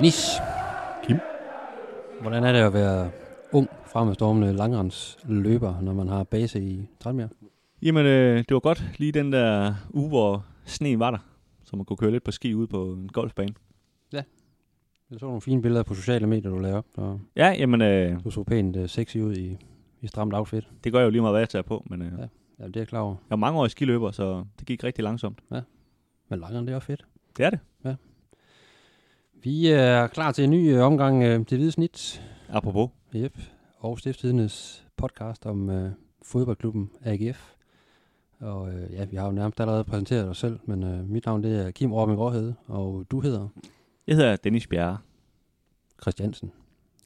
Dennis. Kim. Hvordan er det at være ung, fremadstormende langrendsløber, når man har base i Tranbjerg? Jamen, øh, det var godt lige den der uge, hvor sneen var der, så man kunne køre lidt på ski ud på en golfbane. Jeg så nogle fine billeder på sociale medier, du lavede op, og Ja, jamen, øh, du så pænt uh, sexy ud i, i stramt outfit. det gør jeg jo lige meget, hvad jeg tager på, men øh, Ja. ja. Ja, det er jeg klar over. jeg er mange år i skiløber, så det gik rigtig langsomt. Men langrend, det er fedt. Det er det. Vi er klar til en ny uh, omgang uh, Det Hvide Snit. Apropos. Yep. Og Stiftstidernes podcast om uh, fodboldklubben AGF. Og uh, ja, vi har jo nærmest allerede præsenteret os selv, men uh, mit navn det er Kim Robin Gråhede, og du hedder Jeg hedder Dennis Bjerre. Christiansen.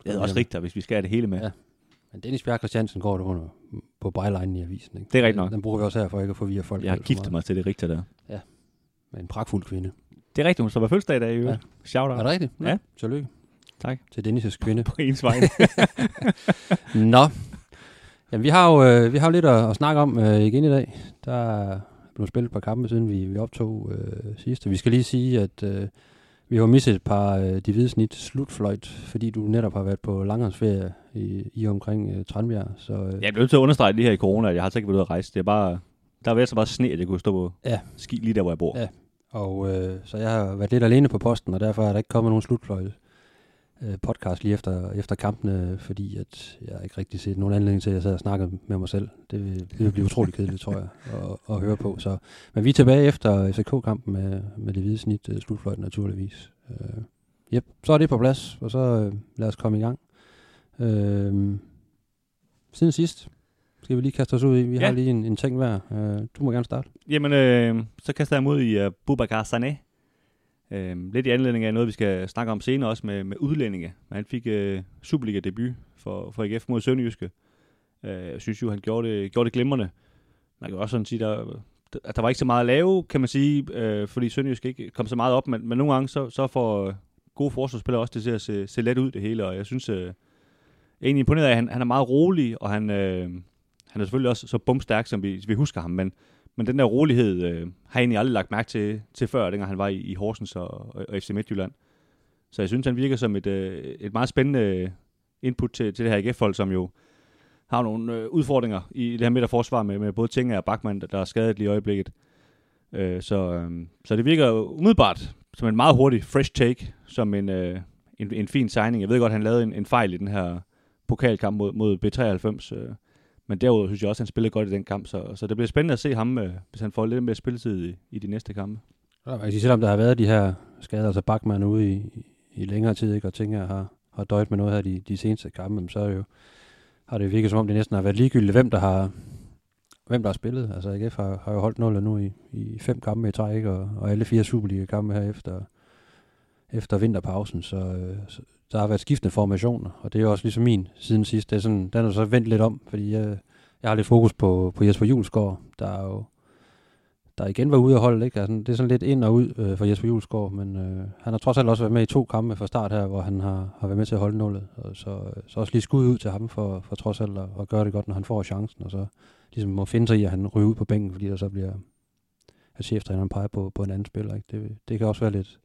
Jeg hedder også Richter, hvis vi skal have det hele med. Ja. Men Dennis Bjerg Christiansen går det under på byline i avisen. Ikke? Det er rigtigt nok. Den bruger vi også her for ikke at forvirre folk. Jeg har giftet mig til det Richter der. Med en pragtfuld kvinde. Det er rigtigt, hun på fødselsdag i dag. Ja. Ja. Shout Er out det rigtigt? Ja. Tillykke. Tak. Til Dennis' kvinde. på ens vegne. Nå. Jamen, vi har jo, øh, vi har jo lidt at, at snakke om øh, igen i dag. Der er blevet spillet et par kampe, siden vi, vi optog øh, sidste. Vi skal lige sige, at øh, vi har misset et par øh, de hvide snit slutfløjt, fordi du netop har været på langrendsferie i, i omkring øh, Tranbjerg. Så, øh, jeg nødt til at understrege lige her i corona, at jeg har altså ikke været ude at rejse. Det er bare, der har været så meget sne, at jeg kunne stå på Ja. ski lige der, hvor jeg bor. Ja. Og øh, så jeg har været lidt alene på posten, og derfor er der ikke kommet nogen slutfløjt øh, podcast lige efter, efter kampene, fordi at jeg ikke rigtig set nogen anledning til, at jeg sad og snakkede med mig selv. Det vil, det vil blive utrolig kedeligt, tror jeg, at, at høre på. Så, men vi er tilbage efter FCK-kampen med, med det hvide snit øh, slutfløjt naturligvis. Øh, yep. Så er det på plads, og så øh, lad os komme i gang. Øh, siden sidst skal vi lige kaste os ud i. Vi Ja. har lige en, en ting hver. Øh, du må gerne starte. Jamen, øh, så kaster jeg mod i uh, Boubacar Sané. Øh, lidt i anledning af noget, vi skal snakke om senere også med, med udlændinge. Men han fik uh, Superliga-debut for, for AGF mod Sønderjyske. Uh, jeg synes jo, han gjorde det, gjorde det glimrende. Man kan også sådan sige, der, at der var ikke så meget at lave, kan man sige, øh, fordi Sønderjysk ikke kom så meget op, men, men nogle gange så, så får øh, gode forsvarsspillere også det til at se, se let ud det hele, og jeg synes, øh, jeg er egentlig imponeret af, at han, han er meget rolig, og han, øh, han er selvfølgelig også så bumstærk, som vi, vi husker ham, men, men den der rolighed øh, har jeg egentlig aldrig lagt mærke til, til før, dengang han var i, i Horsens og, og, og FC Midtjylland. Så jeg synes, han virker som et, øh, et meget spændende øh, input til, til det her AGF-hold, som jo har nogle øh, udfordringer i det her midterforsvar med, med både Tinger og Bachmann, der, er skadet lige i øjeblikket. Øh, så, øh, så det virker umiddelbart som en meget hurtig fresh take, som en, øh, en, en fin signing. Jeg ved godt, han lavede en, en fejl i den her pokalkamp mod, mod B93, øh, men derudover synes jeg også, at han spillede godt i den kamp, så, så det bliver spændende at se ham, øh, hvis han får lidt mere spilletid i, i de næste kampe. Ja, man kan sige, selvom der har været de her skader, altså Bachmann ude i, i længere tid, ikke, og tænker har, har døjet med noget her de, de seneste kampe, men så er det jo, har det virket som om, det næsten har været ligegyldigt, hvem der har, hvem der har spillet. Altså AGF har, har jo holdt nullet nu i, i fem kampe i træk, og, og alle fire Superliga-kampe her efter, efter vinterpausen, så, øh, så der har været skiftende formationer, og det er også ligesom min siden sidst. Det er sådan, den er så vendt lidt om, fordi jeg, jeg har lidt fokus på, på Jesper Julesgaard, der er jo der igen var ude af holdet. Ikke? Altså, det er sådan lidt ind og ud øh, for Jesper Julesgaard, men øh, han har trods alt også været med i to kampe fra start her, hvor han har, har været med til at holde nullet. Og så, så også lige skud ud til ham for, for trods alt at, at gøre det godt, når han får chancen, og så ligesom må finde sig i, at han ryger ud på bænken, fordi der så bliver at cheftræneren peger på, på en anden spiller. Ikke? Det, det kan også være lidt,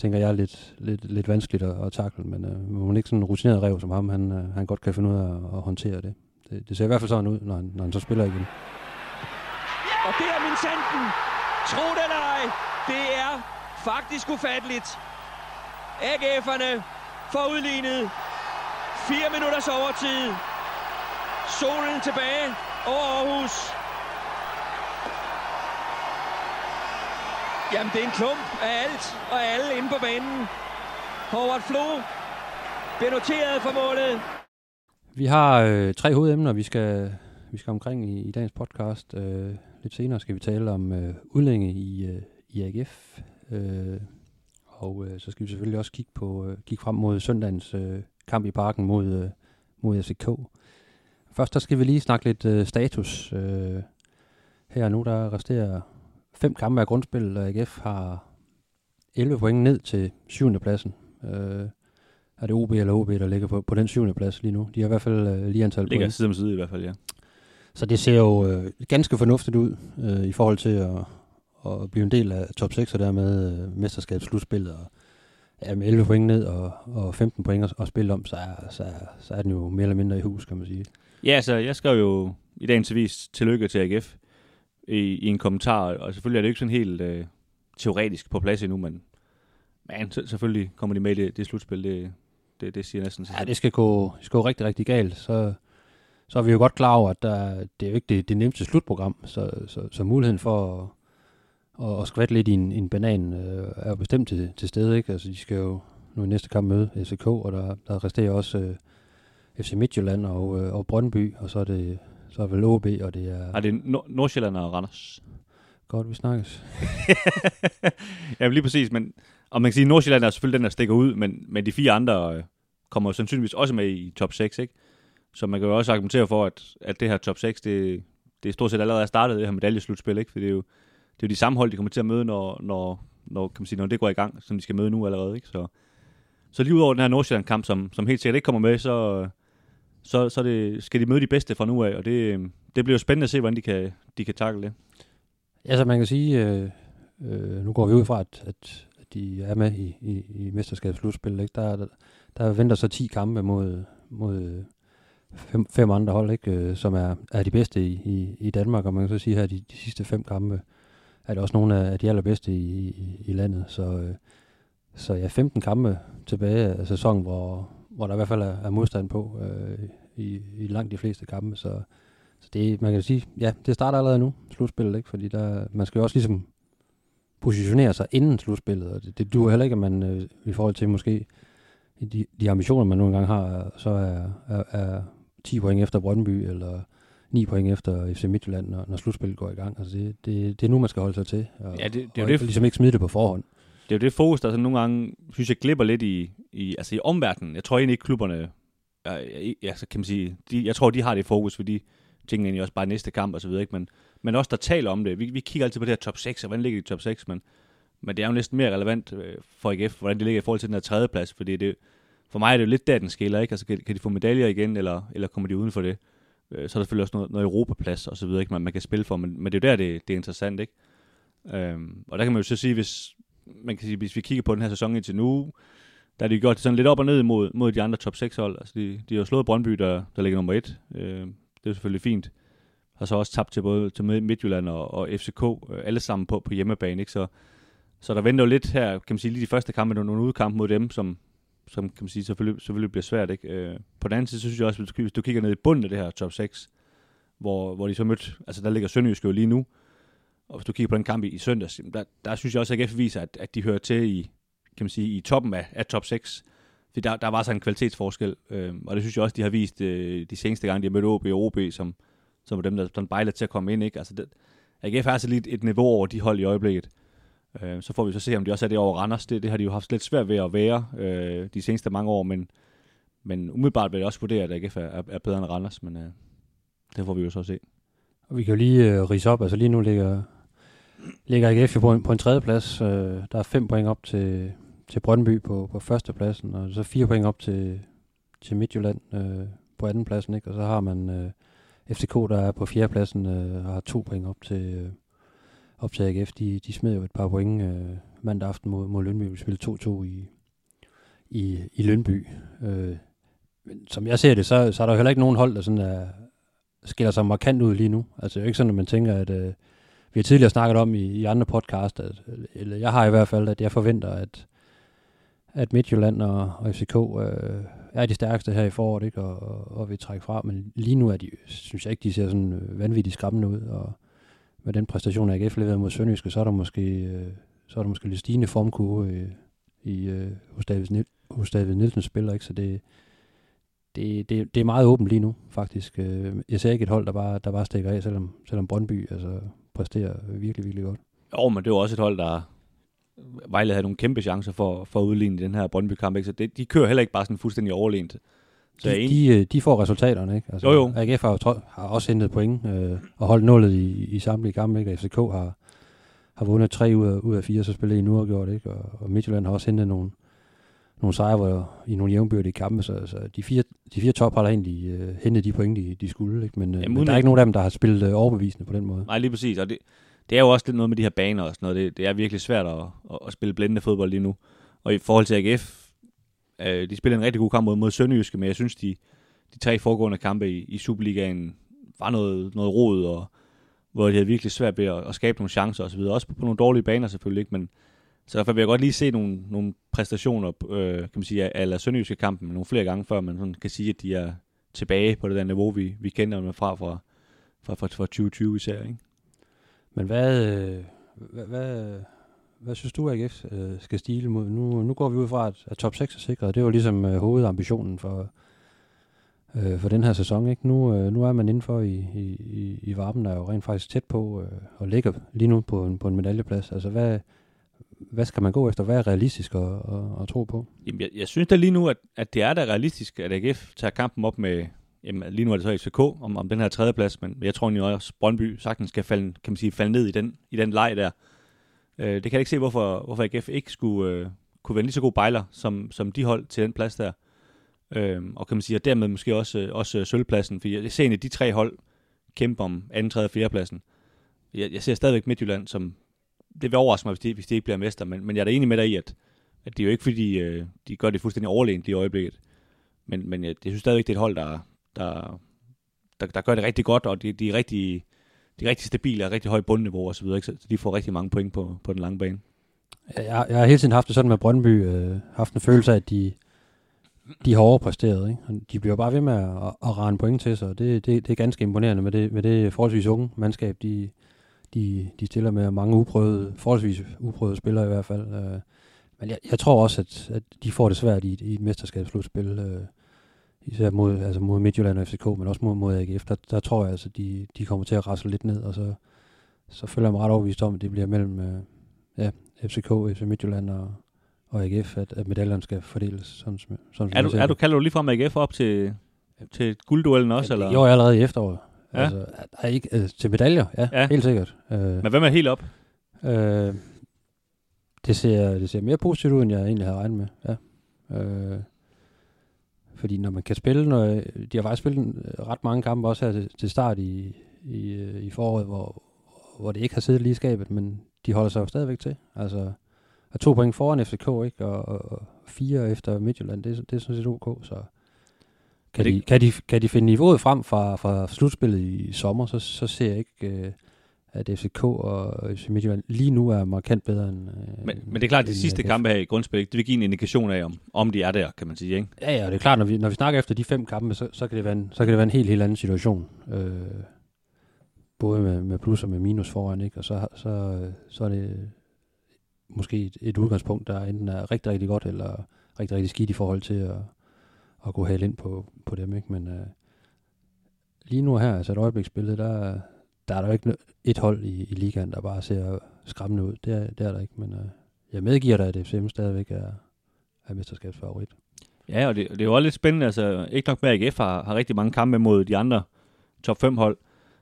tænker jeg, lidt, lidt, lidt vanskeligt at, at takle, men øh, man ikke sådan en rutineret rev som ham, han, øh, han godt kan finde ud af at, at håndtere det. det. Det ser i hvert fald sådan ud, når han, når han så spiller igen. Og det er min sanden. Tro det eller ej, det er faktisk ufatteligt. AGF'erne får udlignet. Fire minutters overtid. Solen tilbage over Aarhus. Jamen, det er en klump af alt og alle inde på banen. Howard Flo bliver noteret for målet. Vi har øh, tre hovedemner, vi skal, vi skal omkring i, i dagens podcast. Øh, lidt senere skal vi tale om øh, udlænge i, øh, i AGF. Øh, og øh, så skal vi selvfølgelig også kigge, på, øh, kigge frem mod søndagens øh, kamp i parken mod, øh, mod FCK. Først der skal vi lige snakke lidt øh, status. Øh, her og nu der resterer fem kampe af grundspillet, og AGF har 11 point ned til syvende pladsen. Øh, er det OB eller OB, der ligger på, på den syvende plads lige nu. De har i hvert fald øh, lige antal Ligger point. side om side i hvert fald, ja. Så det ser jo øh, ganske fornuftigt ud øh, i forhold til at, at blive en del af top 6 og dermed øh, mesterskabsslutspillet. Og ja, med 11 point ned og, og 15 point at, at spille om, så er, så, er, så er den jo mere eller mindre i hus, kan man sige. Ja, altså, jeg skrev jo i dagens avis tillykke til AGF i, i en kommentar, og selvfølgelig er det ikke sådan helt øh, teoretisk på plads endnu, men, men selvfølgelig kommer de med i det, det slutspil, det, det, det siger næsten sig Ja, det skal gå, det skal gå rigtig, rigtig galt. Så, så er vi jo godt klar over, at der, det er jo ikke det, det nemmeste slutprogram, så, så, så muligheden for at, at, at skvatte lidt i en, en banan øh, er jo bestemt til, til stede. Ikke? Altså, de skal jo nu i næste kamp møde FCK, og der, der resterer også øh, FC Midtjylland og, øh, og Brøndby, og så er det så er vel OB, og det er... Er det Nord- Nordsjælland og Randers? Godt, vi snakkes. ja, lige præcis, men og man kan sige, at Nordsjælland er selvfølgelig den, der stikker ud, men, men de fire andre øh, kommer sandsynligvis også med i top 6, ikke? Så man kan jo også argumentere for, at, at det her top 6, det, det er stort set allerede startet, det her medaljeslutspil, ikke? For det er jo, det er jo de samme hold, de kommer til at møde, når, når, når, kan man sige, når det går i gang, som de skal møde nu allerede, ikke? Så, så lige udover den her Nordsjælland-kamp, som, som helt sikkert ikke kommer med, så, så, så det, skal de møde de bedste fra nu af, og det, øh, det bliver jo spændende at se, hvordan de kan, de kan takle det. Ja, så man kan sige, øh, øh, nu går vi ud fra, at, at de er med i, i, i mesterskabsslutspil. Ikke? Der, der, der venter så 10 kampe mod, mod øh, fem, fem andre hold, ikke? Øh, som er, er de bedste i, i, i Danmark, og man kan så sige her, at de, de sidste fem kampe er det også nogle af de allerbedste i, i, i landet. Så, øh, så ja, 15 kampe tilbage af sæsonen, hvor, hvor der i hvert fald er, er modstand på øh, i, i langt de fleste kampe. Så, så det, man kan sige, ja, det starter allerede nu, slutspillet, ikke? fordi der, man skal jo også ligesom positionere sig inden slutspillet, og det, det duer heller ikke, at man øh, i forhold til måske de, de ambitioner, man nogle gange har, så er, er, er 10 point efter Brøndby, eller 9 point efter FC Midtjylland, når, når slutspillet går i gang. Altså det, det, det er nu, man skal holde sig til, og, Ja, det, det er og jo det, ligesom ikke smide det på forhånd. det er jo det fokus, der sådan nogle gange, synes jeg, glipper lidt i, i, altså i omverdenen. Jeg tror egentlig ikke, klubberne, ja, så kan man sige, de, jeg tror, de har det fokus, fordi tingene egentlig også bare næste kamp og så videre, ikke? Men, men også der taler om det. Vi, vi kigger altid på det her top 6, og hvordan ligger de i top 6, men, men det er jo næsten mere relevant øh, for AGF, hvordan de ligger i forhold til den her tredje plads, fordi det, for mig er det jo lidt der, den skiller, ikke? Altså, kan, kan de få medaljer igen, eller, eller kommer de uden for det? Øh, så er der selvfølgelig også noget, noget Europaplads og så videre, ikke? Man, man kan spille for, men, men det er jo der, det, det er interessant, ikke? Øhm, og der kan man jo så sige, hvis, man kan sige, hvis vi kigger på den her sæson indtil nu, der har de gjort det sådan lidt op og ned mod, mod de andre top 6 hold. Altså, de, de har jo slået Brøndby, der, der ligger nummer 1. Øh, det er jo selvfølgelig fint. Har så også tabt til både til Midtjylland og, og FCK, øh, alle sammen på, på hjemmebane. Ikke? Så, så der venter jo lidt her, kan man sige, lige de første kampe, nogle, nogle udkamp mod dem, som, som kan man sige, selvfølgelig, selvfølgelig bliver svært. Ikke? Øh, på den anden side, så synes jeg også, hvis du, hvis du kigger ned i bunden af det her top 6, hvor, hvor de så mødt, altså der ligger Sønderjysk jo lige nu, og hvis du kigger på den kamp i, i søndags, der, der synes jeg også, at AGF viser, at, at de hører til i, kan man sige, i toppen af, af top 6. Fordi der, der var så en kvalitetsforskel, øh, og det synes jeg også, de har vist øh, de seneste gange, de har mødt OB og OB, som, som var dem, der sådan bejler til at komme ind. Ikke? Altså, det, AGF er altså lidt et, niveau over de hold i øjeblikket. Øh, så får vi så se, om de også er det over Randers. Det, det har de jo haft lidt svært ved at være øh, de seneste mange år, men, men umiddelbart vil jeg også vurdere, at AGF er, er, er bedre end Randers, men øh, det får vi jo så se. Og vi kan jo lige øh, rise op, altså lige nu ligger, ligger AGF jo på en, på en tredje plads. Øh, der er fem point op til, til Brøndby på, på førstepladsen, og så fire point op til, til Midtjylland øh, på andenpladsen, ikke? Og så har man øh, FCK, der er på fjerdepladsen, øh, og har to point op til, øh, op til AGF. De, de smed jo et par point øh, mandag aften mod, mod Lønby. Vi spillede 2-2 i, i, i Lønby. Øh, men som jeg ser det, så, så er der jo heller ikke nogen hold, der sådan er, skiller sig markant ud lige nu. Altså det er jo ikke sådan, at man tænker, at øh, vi har tidligere snakket om i, i andre podcast, at, eller jeg har i hvert fald, at jeg forventer, at, at Midtjylland og, og FCK øh, er de stærkeste her i foråret, ikke? Og, og, og vil trække fra. Men lige nu er de, synes jeg ikke, de ser sådan øh, vanvittigt skræmmende ud. Og med den præstation, AGF leverede mod Sønderjyske, så er der måske, øh, så er der måske lidt stigende formkurve øh, i, øh, hos, David, hos David Nielsens spiller. Ikke? Så det, det, det, det er meget åbent lige nu, faktisk. Øh, jeg ser ikke et hold, der bare, der bare stikker af, selvom, selvom Brøndby altså, præsterer virkelig, virkelig godt. Jo, men det er også et hold, der Vejle havde nogle kæmpe chancer for, for at udligne den her Brøndby-kamp. Ikke? Så det, de kører heller ikke bare sådan fuldstændig overlænt. Så De, er de, øh, de får resultaterne, ikke? Altså, Jo, jo. AGF har, jo har også hentet point øh, og holdt nullet i, i samtlige kampe, ikke? Og FCK har, har vundet tre ud af, ud af fire, så spiller I nu og gjort, ikke? Og, og Midtjylland har også hentet nogle, nogle sejre hvor, i nogle jævnbyrdige kampe, så, så de fire, de fire top har der egentlig øh, hentet de point, de, de skulle, ikke? Men, øh, Jamen, men der er ikke nogen af dem, der har spillet øh, overbevisende på den måde. Nej, lige præcis. Og det, det er jo også lidt noget med de her baner og sådan noget. Det, det er virkelig svært at, at, at spille blændende fodbold lige nu. Og i forhold til AGF, øh, de spillede en rigtig god kamp mod, mod Sønderjyske, men jeg synes, de, de tre foregående kampe i, i Superligaen var noget, noget rod, og hvor de havde virkelig svært ved at, at skabe nogle chancer osv. Også på, på nogle dårlige baner selvfølgelig, ikke? men så derfor vil jeg godt lige se nogle, nogle præstationer, øh, kan man sige, af Sønderjyske kampen nogle flere gange, før man sådan kan sige, at de er tilbage på det der niveau, vi, vi kender dem fra fra, fra, fra, fra 2020 især. Ikke? Men hvad, øh, hvad, hvad, hvad synes du, AGF øh, skal stile mod? Nu, nu går vi ud fra, at, at top 6 er sikret. Det var ligesom øh, hovedambitionen for, øh, for den her sæson. Ikke? Nu, øh, nu er man indenfor i, i, i, i varmen, der er jo rent faktisk tæt på øh, og ligger lige nu på en, på en medaljeplads. Altså hvad, hvad skal man gå efter? Hvad er realistisk at, at, at tro på? Jamen, jeg, jeg synes da lige nu, at, at det er da realistisk, at AGF tager kampen op med, jamen, lige nu er det så FCK om, om den her tredjeplads, men jeg tror egentlig også, Brøndby sagtens skal falde, kan man sige, falde ned i den, i den leg der. Øh, det kan jeg ikke se, hvorfor, hvorfor AGF ikke skulle øh, kunne være lige så god bejler, som, som de hold til den plads der. Øh, og kan man sige, at dermed måske også, også sølvpladsen, for jeg ser egentlig de tre hold kæmpe om anden, tredje og fjerde pladsen. Jeg, jeg ser stadigvæk Midtjylland som, det vil overraske mig, hvis de, hvis de ikke bliver mester, men, men jeg er da enig med dig i, at, at det er jo ikke fordi, øh, de gør det fuldstændig overlegent i øjeblikket. Men, men jeg, jeg synes stadigvæk, det er et hold, der, der, der, der gør det rigtig godt, og de, de er rigtig, de er rigtig stabile og rigtig højt bundniveau og så videre, så de får rigtig mange point på, på den lange bane. Jeg, jeg har hele tiden haft det sådan med Brøndby, øh, haft en følelse af, at de, de har overpræsteret. Ikke? De bliver bare ved med at, at, at rane point til sig, og det, det, det er ganske imponerende med det, med det forholdsvis unge mandskab, de, de, de stiller med mange uprøvede, forholdsvis uprøvede spillere i hvert fald. Øh, men jeg, jeg tror også, at, at de får det svært i, i et mesterskabsslutspil. Øh, især mod, altså mod Midtjylland og FCK, men også mod, mod AGF, der, der tror jeg, altså, de, de kommer til at rasle lidt ned, og så, så føler jeg mig ret overbevist om, at det bliver mellem øh, ja, FCK, FC Midtjylland og, og AGF, at, at medaljerne skal fordeles. Sådan, sådan, sådan, er, du, er du, kalder du lige fra AGF op til, til guldduellen også? Ja, eller? Jo, allerede i efteråret. Ja. Altså, er ikke, altså, til medaljer, ja, ja, helt sikkert. Øh, Men hvem er helt op? Øh, det, ser, det ser mere positivt ud, end jeg egentlig havde regnet med. Ja. Øh, fordi når man kan spille, når, de har faktisk spillet ret mange kampe også her til, til start i, i, øh, i foråret, hvor, hvor det ikke har siddet lige skabet, men de holder sig jo stadigvæk til. Altså, er to point foran FCK, ikke? Og, og fire efter Midtjylland, det, det er sådan set ok, så kan, det... de, kan, de, kan de finde niveauet frem fra, fra slutspillet i sommer, så, så ser jeg ikke, øh, at FCK og FC Midtjylland lige nu er markant bedre end... Øh, men, men det er klart, at de sidste kampe her i grundspil, det vil give en indikation af, om, om de er der, kan man sige, ikke? Ja, ja, det er klart, når vi, når vi snakker efter de fem kampe, så, så, kan, det være en, så kan det være en helt, helt anden situation. Øh, både med, med plus og med minus foran, ikke? Og så, så, så er det måske et, et udgangspunkt, der enten er rigtig, rigtig godt, eller rigtig, rigtig skidt i forhold til at, at gå helt ind på, på dem, ikke? Men øh, lige nu her, altså et øjebliksbillede, der, der er der jo ikke et hold i, i ligaen, der bare ser skræmmende ud. Det er, det er der ikke, men øh, jeg medgiver dig, at FCM stadigvæk er, er mesterskabsfavorit. Ja, og det, det er jo også lidt spændende. Altså, ikke nok med, at AGF har, har rigtig mange kampe mod de andre top 5 hold,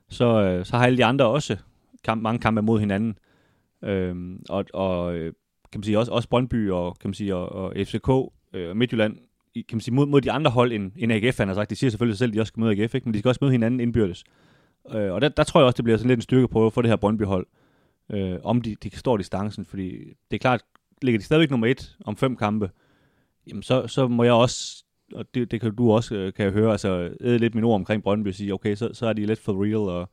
så, øh, så har alle de andre også kamp, mange kampe mod hinanden. Øhm, og, og øh, kan man sige, også, også Brøndby og, kan man sige, og, og FCK øh, Midtjylland kan man sige, mod, mod de andre hold end, end AGF, han har sagt. De siger selvfølgelig selv, at de også skal møde AGF, ikke? men de skal også møde hinanden indbyrdes. Øh, Øh, og der, der tror jeg også, det bliver sådan lidt en styrke på for det her Brøndby-hold, øh, om de, de står distancen, fordi det er klart, ligger de stadigvæk nummer et om fem kampe, jamen så, så må jeg også, og det, det kan du også, øh, kan jeg høre, altså æde lidt min ord omkring Brøndby og sige, okay, så, så er de lidt for real og,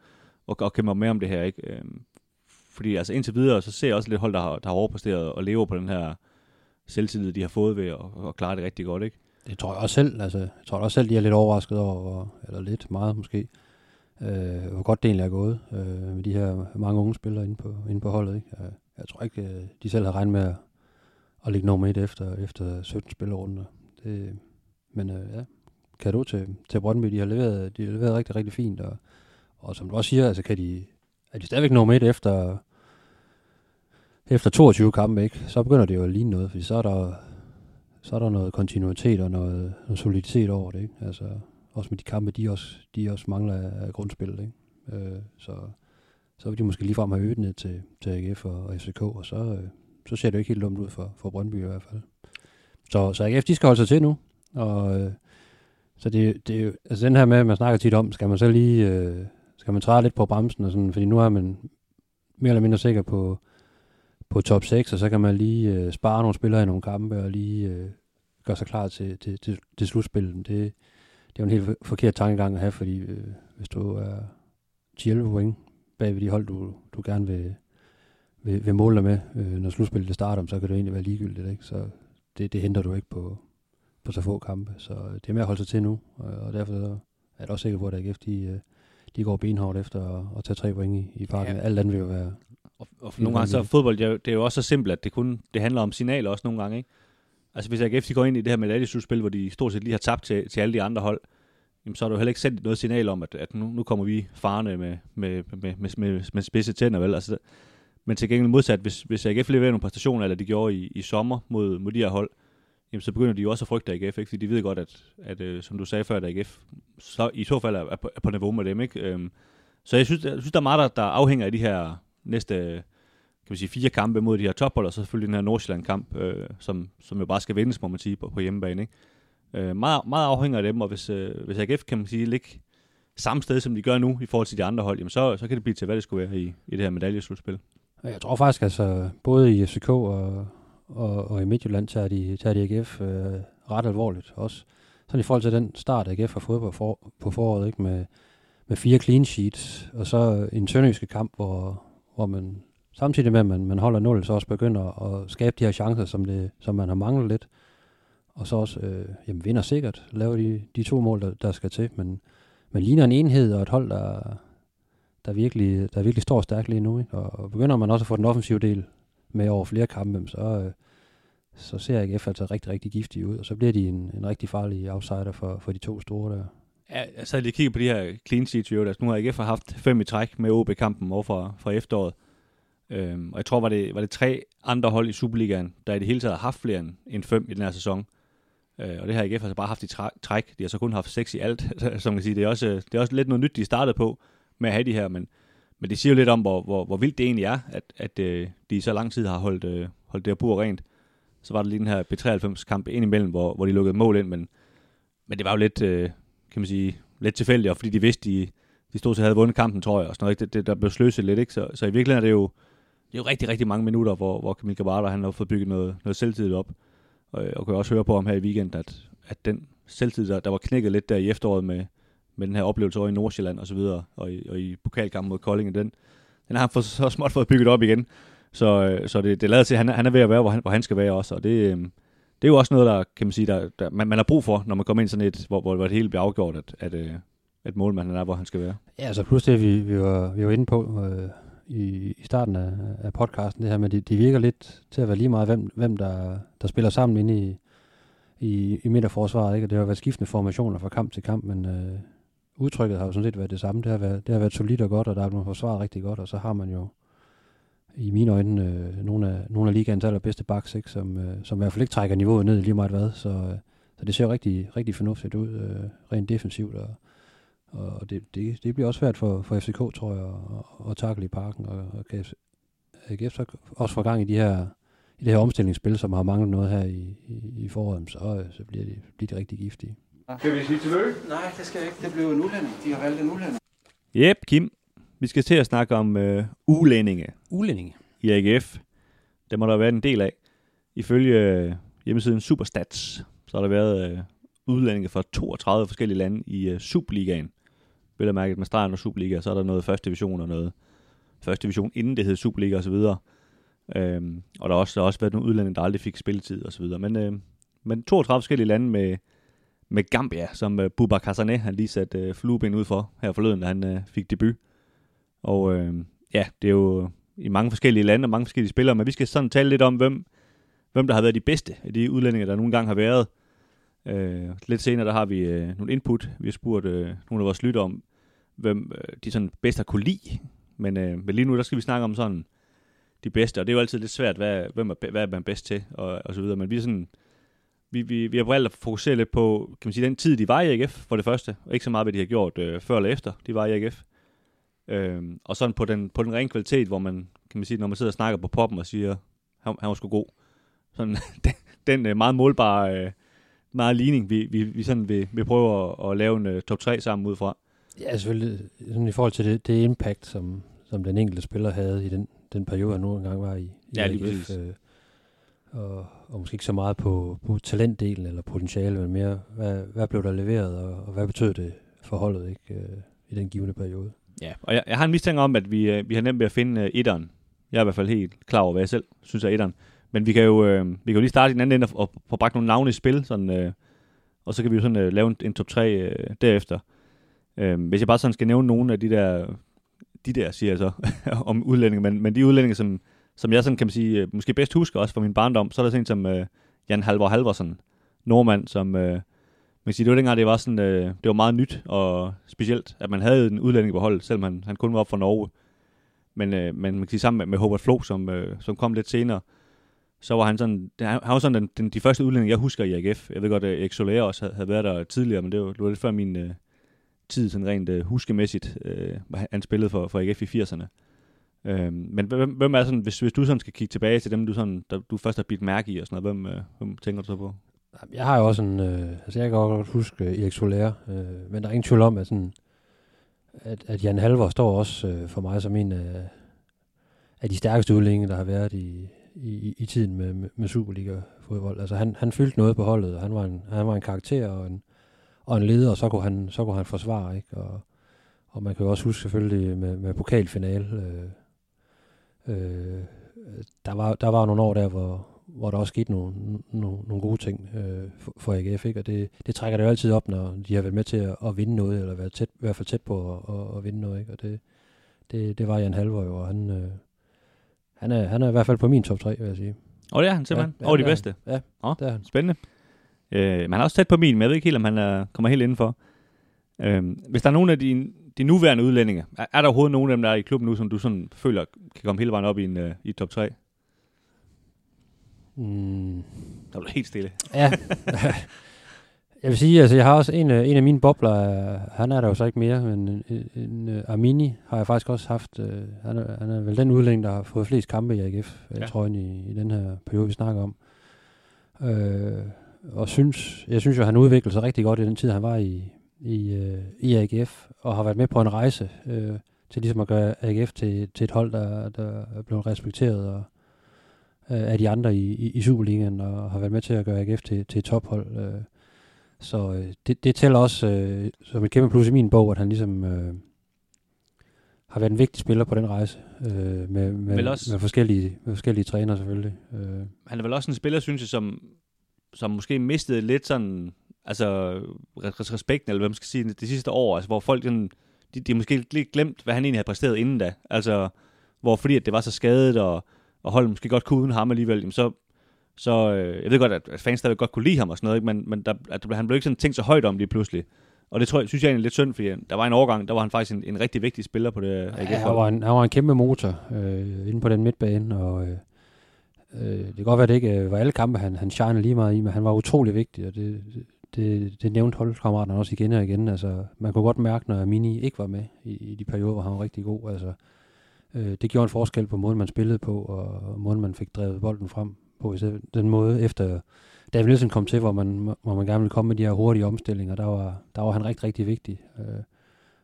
og, og kæmper med om det her, ikke? Øh, fordi altså indtil videre, så ser jeg også lidt hold, der har, der har overpræsteret og lever på den her selvtillid, de har fået ved at, at klare det rigtig godt, ikke? Det tror jeg også selv. Altså, jeg tror også selv, de er lidt overrasket over, eller lidt meget måske, øh, hvor godt det egentlig er gået øh, med de her mange unge spillere inde på, inde på holdet. Ikke? Jeg, jeg tror ikke, øh, de selv har regnet med at, at ligge nummer et efter, efter 17 spillerunder. Det, men øh, ja, kan du til, til Brøndby, de har leveret, de har leveret rigtig, rigtig fint, og, og som du også siger, altså kan de, er de stadigvæk nummer et efter, efter 22 kampe, ikke? så begynder det jo at ligne noget, fordi så er der, så er der noget kontinuitet og noget, noget soliditet over det. Ikke? Altså, også med de kampe, de også, de også mangler af grundspil. Ikke? Øh, så, så vil de måske ligefrem have øget ned til, til AGF og, og FCK, og så, øh, så ser det jo ikke helt dumt ud for, for Brøndby i hvert fald. Så, så AGF, de skal holde sig til nu, og øh, så det, det altså den her med, at man snakker tit om, skal man så lige, øh, skal man træde lidt på bremsen og sådan, fordi nu er man mere eller mindre sikker på, på top 6, og så kan man lige øh, spare nogle spillere i nogle kampe, og lige øh, gøre sig klar til, til, til, til slutspillet. Det, det er jo en helt forkert tankegang at have, fordi øh, hvis du er 11 point bag ved de hold, du, du gerne vil, vil, vil måle dig med, øh, når slutspillet det starter, så kan det egentlig være ligegyldigt. Ikke? Så det, det henter du ikke på, på så få kampe. Så det er med at holde sig til nu, og derfor er jeg også sikker på, at AGF de, øh, de går benhårdt efter at, at tage tre point i, i parken. Ja. Alt andet vil jo være... Og, og nogle gange så er fodbold, det er, jo, det er jo også så simpelt, at det kun det handler om signaler også nogle gange. Ikke? Altså hvis AGF de går ind i det her medaljeslutspil, hvor de stort set lige har tabt til, til alle de andre hold, jamen, så har du heller ikke sendt noget signal om, at, at nu, nu kommer vi farne med, med, med, med, med, med spidse tænder. Vel? Altså, men til gengæld modsat, hvis, hvis AGF leverer nogle præstationer, eller de gjorde i, i sommer mod, mod de her hold, jamen så begynder de jo også at frygte AGF, ikke? fordi de ved godt, at, at at som du sagde før, at AGF så, i så fald er, er, på, er på niveau med dem. Ikke? Øhm, så jeg synes, jeg synes, der er meget, der, der afhænger af de her næste kan man sige, fire kampe mod de her tophold, og så selvfølgelig den her Nordsjælland-kamp, øh, som, som jo bare skal vindes, må man sige, på, på hjemmebane. Ikke? Øh, meget, meget afhænger af dem, og hvis, øh, hvis AGF kan man sige ligge samme sted, som de gør nu i forhold til de andre hold, jamen så, så kan det blive til, hvad det skulle være i, i det her medaljeslutspil. Jeg tror faktisk, altså både i FCK og, og, og i Midtjylland tager de, tager de AGF øh, ret alvorligt også. Sådan i forhold til den start, AGF har fået på, for, på foråret, ikke? Med, med fire clean sheets, og så en sønderjyske kamp, hvor, hvor man samtidig med, at man, man holder nul, så også begynder at skabe de her chancer, som, det, som man har manglet lidt. Og så også øh, jamen, vinder sikkert, laver de, de to mål, der, der skal til. Men man ligner en enhed og et hold, der, der, virkelig, der virkelig står stærkt lige nu. Ikke? Og, og begynder man også at få den offensive del med over flere kampe, så, øh, så ser AGF altså rigtig, rigtig giftig ud, og så bliver de en, en rigtig farlig outsider for, for de to store der. Ja, jeg sad lige og kiggede på de her clean sheets, jo. Altså, nu har AGF haft fem i træk med OB-kampen over fra, fra efteråret. Øhm, og jeg tror, var det, var det tre andre hold i Superligaen, der i det hele taget har haft flere end fem i den her sæson. Øh, og det har AGF altså bare haft i træk. De har så kun haft seks i alt, som man kan sige. Det er, også, det er også lidt noget nyt, de startede på med at have de her, men, men det siger jo lidt om, hvor, hvor, hvor vildt det egentlig er, at, at øh, de i så lang tid har holdt, øh, holdt det her bur rent. Så var der lige den her B93-kamp indimellem, hvor, hvor de lukkede mål ind, men, men det var jo lidt, øh, kan man sige, lidt tilfældigt, og fordi de vidste, de, de stod til at have vundet kampen, tror jeg, og sådan noget. Det, det, der blev sløset lidt, ikke? Så, så i virkeligheden er det jo, det er jo rigtig, rigtig mange minutter, hvor, hvor Kamil Gabata, han har fået bygget noget, noget selvtid op. Og, øh, og kan også høre på ham her i weekend, at, at den selvtid, der, der var knækket lidt der i efteråret med, med den her oplevelse over i Nordsjælland og så videre, og i, og i pokalkampen mod Kolding, den, den har han fået, så småt fået bygget op igen. Så, øh, så det, det lader til, at han, han er ved at være, hvor han, hvor han skal være også, og det, øh, det er jo også noget, der kan man sige, der, der man, man har brug for, når man kommer ind sådan et, hvor, hvor det hele bliver afgjort, at, at, at målmanden er, hvor han skal være. Ja, så altså plus det, vi, vi, var, vi var inde på øh, i, i starten af, af podcasten, det her med, de, de virker lidt til at være lige meget, hvem, hvem der, der spiller sammen inde i, i, i midterforsvaret, ikke? og det har været skiftende formationer fra kamp til kamp, men øh, udtrykket har jo sådan set været det samme. Det har været, det har været solidt og godt, og der er blevet forsvaret rigtig godt, og så har man jo i mine øjne øh, nogle, af, nogle af ligaens allerbedste backs, ikke? Som, øh, som i hvert fald ikke trækker niveauet ned lige meget hvad, så, øh, så det ser jo rigtig, rigtig fornuftigt ud, øh, rent defensivt, og, og det, det, det bliver også svært for, for FCK, tror jeg, at, at takle i parken, og, og kan AGF så også få gang i de her i det her omstillingsspil, som har manglet noget her i, i, i foråret, så, så bliver, de, bliver de rigtig giftige. Skal vi sige tillykke? Nej, det skal jeg ikke. Det blev en udlænding. De har valgt en udlænding. Jep, Kim. Vi skal til at snakke om øh, ulændinge. Ulændinge? I AGF. Det må der være en del af. Ifølge øh, hjemmesiden Superstats, så har der været øh, udlændinge fra 32 forskellige lande i øh, Superligaen. Vil jeg mærke, med stregen og Superliga, så er der noget første division og noget første division, inden det hed Superliga osv. Øhm, og der har også, der også været nogle udlændinge, der aldrig fik spilletid osv. Men, øh, men 32 forskellige lande med, med Gambia, som øh, Bubakar Sané, han lige satte øh, flueben ud for her forleden, da han øh, fik debut. Og øh, ja, det er jo i mange forskellige lande og mange forskellige spillere, men vi skal sådan tale lidt om, hvem, hvem der har været de bedste af de udlændinge, der nogle gange har været. Øh, lidt senere, der har vi øh, nogle input. Vi har spurgt øh, nogle af vores lytter om, hvem øh, de sådan bedst har kunne lide. Men, øh, men lige nu, der skal vi snakke om sådan de bedste, og det er jo altid lidt svært, hvad, hvem er, hvad er man bedst til, og, og så videre. Men vi er sådan, vi, vi, vi har valgt at fokusere lidt på, kan man sige, den tid, de var i AGF, for det første, og ikke så meget, hvad de har gjort øh, før eller efter, de var i AGF. Øh, og sådan på den, på den rene kvalitet, hvor man, kan man sige, når man sidder og snakker på poppen og siger, han, han var sgu god. Sådan, den, den øh, meget målbare, øh, meget ligning, vi, vi, vi sådan vil, vil prøve at, at lave en uh, top 3 sammen ud fra. Ja, selvfølgelig. Sådan I forhold til det, det impact, som, som den enkelte spiller havde i den, den periode, han nu engang var i. i Ja, lige AGF, øh, og, og måske ikke så meget på, på talentdelen eller potentiale, men mere, hvad, hvad blev der leveret, og, og hvad betød det for holdet ikke, øh, i den givende periode. Ja, og jeg, jeg har en mistanke om, at vi, øh, vi har nemt ved at finde øh, etteren. Jeg er i hvert fald helt klar over, hvad jeg selv synes er etteren. Men vi kan jo, øh, vi kan jo lige starte i den anden ende og, og få bragt nogle navne i spil, sådan, øh, og så kan vi jo sådan øh, lave en, en top 3 øh, derefter. Øh, hvis jeg bare sådan skal nævne nogle af de der, de der siger jeg så, om udlændinge, men, men de udlændinge, som, som jeg sådan kan man sige, øh, måske bedst husker også fra min barndom, så er der sådan en som øh, Jan Halvor Halvorsen, nordmand, som, øh, man kan sige, det var dengang, det var sådan, øh, det var meget nyt og specielt, at man havde en udlænding på holdet, selvom han, han kun var op fra Norge. Men, øh, men man kan sige sammen med, med Hobart Flo, som, øh, som kom lidt senere, så var han sådan, han var sådan den, den, de første udlændinge, jeg husker i AGF. Jeg ved godt, at Erik Soler også havde, havde været der tidligere, men det var, det var lidt før min øh, tid, sådan rent øh, huskemæssigt, øh, han- spillede for, for AGF i 80'erne. Øh, men hvem, hvem er sådan, hvis, hvis du sådan skal kigge tilbage til dem, du, sådan, der, du først har bidt mærke i og sådan noget, hvem, øh, hvem tænker du så på? Jeg har jo også en, øh, altså jeg kan godt huske øh, Erik Soler, øh, men der er ingen tvivl om, at, sådan, at, at Jan Halvor står også øh, for mig som en af, af de stærkeste udlændinge, der har været i, i, i tiden med, med, med Superliga-fodbold. Altså han, han fyldte noget på holdet, og han var en, han var en karakter og en, og en leder, og så kunne han, så kunne han forsvare, ikke? Og, og man kan jo også huske selvfølgelig med, med pokalfinale, øh, øh, der, var, der var nogle år der, hvor, hvor der også skete nogle, nogle, nogle gode ting øh, for, for AGF, ikke? og det, det trækker det jo altid op, når de har været med til at, at vinde noget, eller været tæt, i hvert fald tæt på at, at, at vinde noget, ikke? og det, det, det var Jan Halvor jo, og han, øh, han, er, han er i hvert fald på min top 3, vil jeg sige. Og det er han simpelthen, Ja, ja, over de bedste. Ja, Nå. det er han. Spændende. Øh, men han er også tæt på min, men jeg ved ikke helt, om han er, kommer helt indenfor. Øh, hvis der er nogen af de, de nuværende udlændinge, er, er der overhovedet nogen af dem, der er i klubben nu, som du sådan føler kan komme hele vejen op i en uh, i top 3? Mm, Der blev helt stille. Ja. jeg vil sige, altså jeg har også en, af- en af mine bobler, øh, han er der jo så ikke mere, men en, en, en øh, Armini har jeg faktisk også haft. Øh, han, er, han er vel den udlænding, der har fået flest kampe i AGF, Ja. ja. tror jeg, i, i den her periode, vi snakker om. Øh, og synes, jeg synes jo, han udviklede sig rigtig godt i den tid, han var i, i, øh, i AGF, og har været med på en rejse øh, til ligesom at gøre AGF til, til et hold, der, der er blevet respekteret og, øh, af de andre i, i, i Superligaen, og har været med til at gøre AGF til, til et tophold. Øh. Så øh, det, det tæller også øh, som et kæmpe plus i min bog, at han ligesom øh, har været en vigtig spiller på den rejse, øh, med, med, også- med, forskellige, med forskellige trænere selvfølgelig. Øh. Han er vel også en spiller, synes jeg, som, som måske mistede lidt sådan, altså res- respekten, eller hvad man skal sige, det sidste år, altså hvor folk sådan, de, de måske lidt glemt, hvad han egentlig havde præsteret inden da. Altså, hvor fordi at det var så skadet, og, og holdet måske godt kunne uden ham alligevel, jamen så, så øh, jeg ved godt, at, fans stadigvæk godt kunne lide ham og sådan noget, ikke? men, men der, at han blev ikke sådan tænkt så højt om lige pludselig. Og det tror jeg, synes jeg egentlig er lidt synd, fordi øh, der var en overgang, der var han faktisk en, en rigtig vigtig spiller på det øh, AGF. Ja, han, var en, han var en kæmpe motor øh, inde på den midtbane, og øh, øh, det kan godt være, at det ikke øh, var alle kampe, han, han shinede lige meget i, men han var utrolig vigtig, og det, det, det nævnte holdkammeraterne også igen og igen. Altså, man kunne godt mærke, når Mini ikke var med i, i de perioder, hvor han var rigtig god. Altså, øh, det gjorde en forskel på måden, man spillede på, og, og måden, man fik drevet bolden frem på. Stedet- Den måde, efter David Nielsen kom til, hvor man, hvor man gerne ville komme med de her hurtige omstillinger, der var, der var han rigtig, rigtig vigtig. Øh,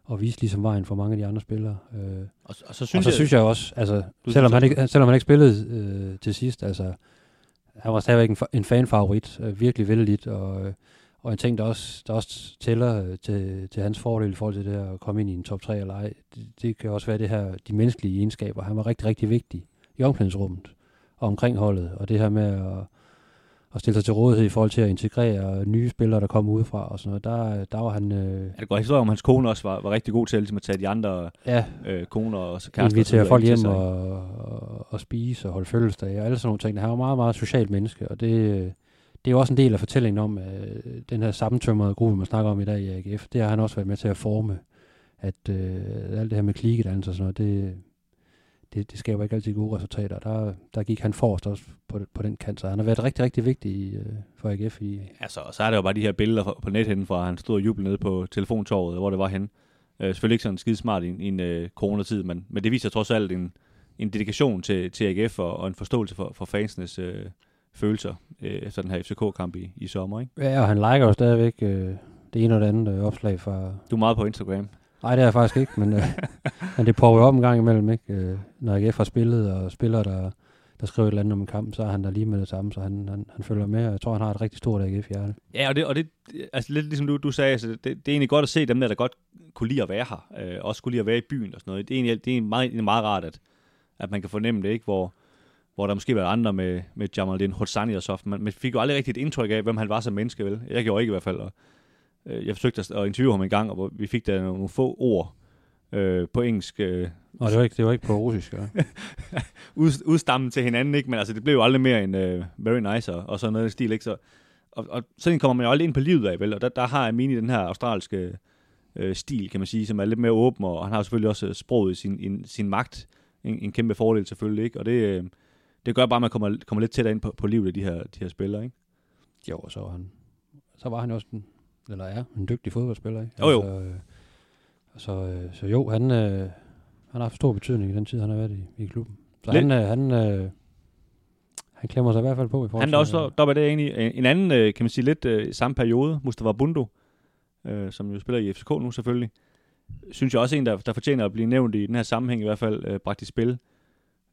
og viste ligesom vejen for mange af de andre spillere. Øh, Og, og så og synes så jeg, synes jeg også, altså, selvom, han ikke, selvom han ikke spillede øh, til sidst, altså, han var stadigvæk en, en fanfavorit, øh, virkelig vældigt, og, øh, og en ting, der også, der også tæller øh, til, til hans fordel i forhold til det her at komme ind i en top 3 eller ej, det, det kan også være det her, de menneskelige egenskaber. Han var rigtig, rigtig vigtig i omklædningsrummet og omkring holdet, og det her med at, at stille sig til rådighed i forhold til at integrere nye spillere, der kom udefra og sådan noget, der, der var han... Øh, Ja, det går historie om, hans kone også var, var rigtig god til ligesom at tage de andre ja, øh, koner og så kærester. invitere og så folk hjem og, og, og spise og holde fødselsdage og alle sådan nogle ting. Han var meget, meget socialt menneske, og det, det er jo også en del af fortællingen om øh, den her sammentømrede gruppe, man snakker om i dag i AGF. Det har han også været med til at forme, at øh, alt det her med klikedannelse og sådan noget, det, det, det skaber ikke altid gode resultater. Der, der gik han forrest også på, på den kant, så han har været rigtig, rigtig vigtig øh, for AGF i, Altså, og så er der jo bare de her billeder på nethen fra, han stod og jublede nede på telefontorvet, hvor det var henne. Øh, selvfølgelig ikke sådan skide smart i, i en øh, coronatid, men, men det viser trods alt en, en dedikation til, til AGF og, og en forståelse for, for fansenes øh, følelser øh, efter den her FCK-kamp i, i sommer. Ikke? Ja, og han liker jo stadigvæk øh, det ene og det andet øh, opslag fra, Du er meget på Instagram. Nej, det er jeg faktisk ikke, men, øh, men det prøver jo op en gang imellem, ikke? Øh, når AGF har spillet, og spiller, der, der skriver et eller andet om en kamp, så er han der lige med det samme, så han, han, han følger med, og jeg tror, han har et rigtig stort AGF-hjerte. Ja, og det, og det altså lidt ligesom du, du sagde, altså, det, det, er egentlig godt at se dem der, der godt kunne lide at være her, øh, også kunne lide at være i byen og sådan noget. Det er egentlig, det er meget, egentlig meget rart, at, at man kan fornemme det, ikke? Hvor, hvor der måske var andre med, med Jamaldin Hotsani og så. Man, man fik jo aldrig rigtig et indtryk af, hvem han var som menneske, vel? Jeg gjorde ikke i hvert fald. Og, øh, jeg forsøgte at, interviewe ham en gang, og hvor vi fik der nogle få ord øh, på engelsk. Øh, og det var ikke, det var ikke på russisk, ja. ud, udstammen til hinanden, ikke? Men altså, det blev jo aldrig mere end uh, very nice og, og sådan noget stil, ikke? Så, og, og sådan kommer man jo aldrig ind på livet af, vel? Og der, der har Amini den her australske øh, stil, kan man sige, som er lidt mere åben, og han har selvfølgelig også sproget i sin, i, sin magt. En, en kæmpe fordel selvfølgelig, ikke? Og det, øh, det gør bare, at man kommer, kommer lidt tættere ind på, på livet af de her, de her spillere, ikke? Jo, så var han, så var han også en, eller er en dygtig fodboldspiller, ikke? Jo, jo. Altså, øh, så, øh, så jo, han, øh, han har haft stor betydning i den tid, han har været i, i klubben. Så lidt. han, øh, han, øh, han klemmer sig i hvert fald på i forhold Han er også der, det egentlig en anden, øh, kan man sige, lidt øh, samme periode, Mustafa Bundo, øh, som jo spiller i FCK nu selvfølgelig, synes jeg også en, der, der fortjener at blive nævnt i den her sammenhæng, i hvert fald øh, bragt i spil.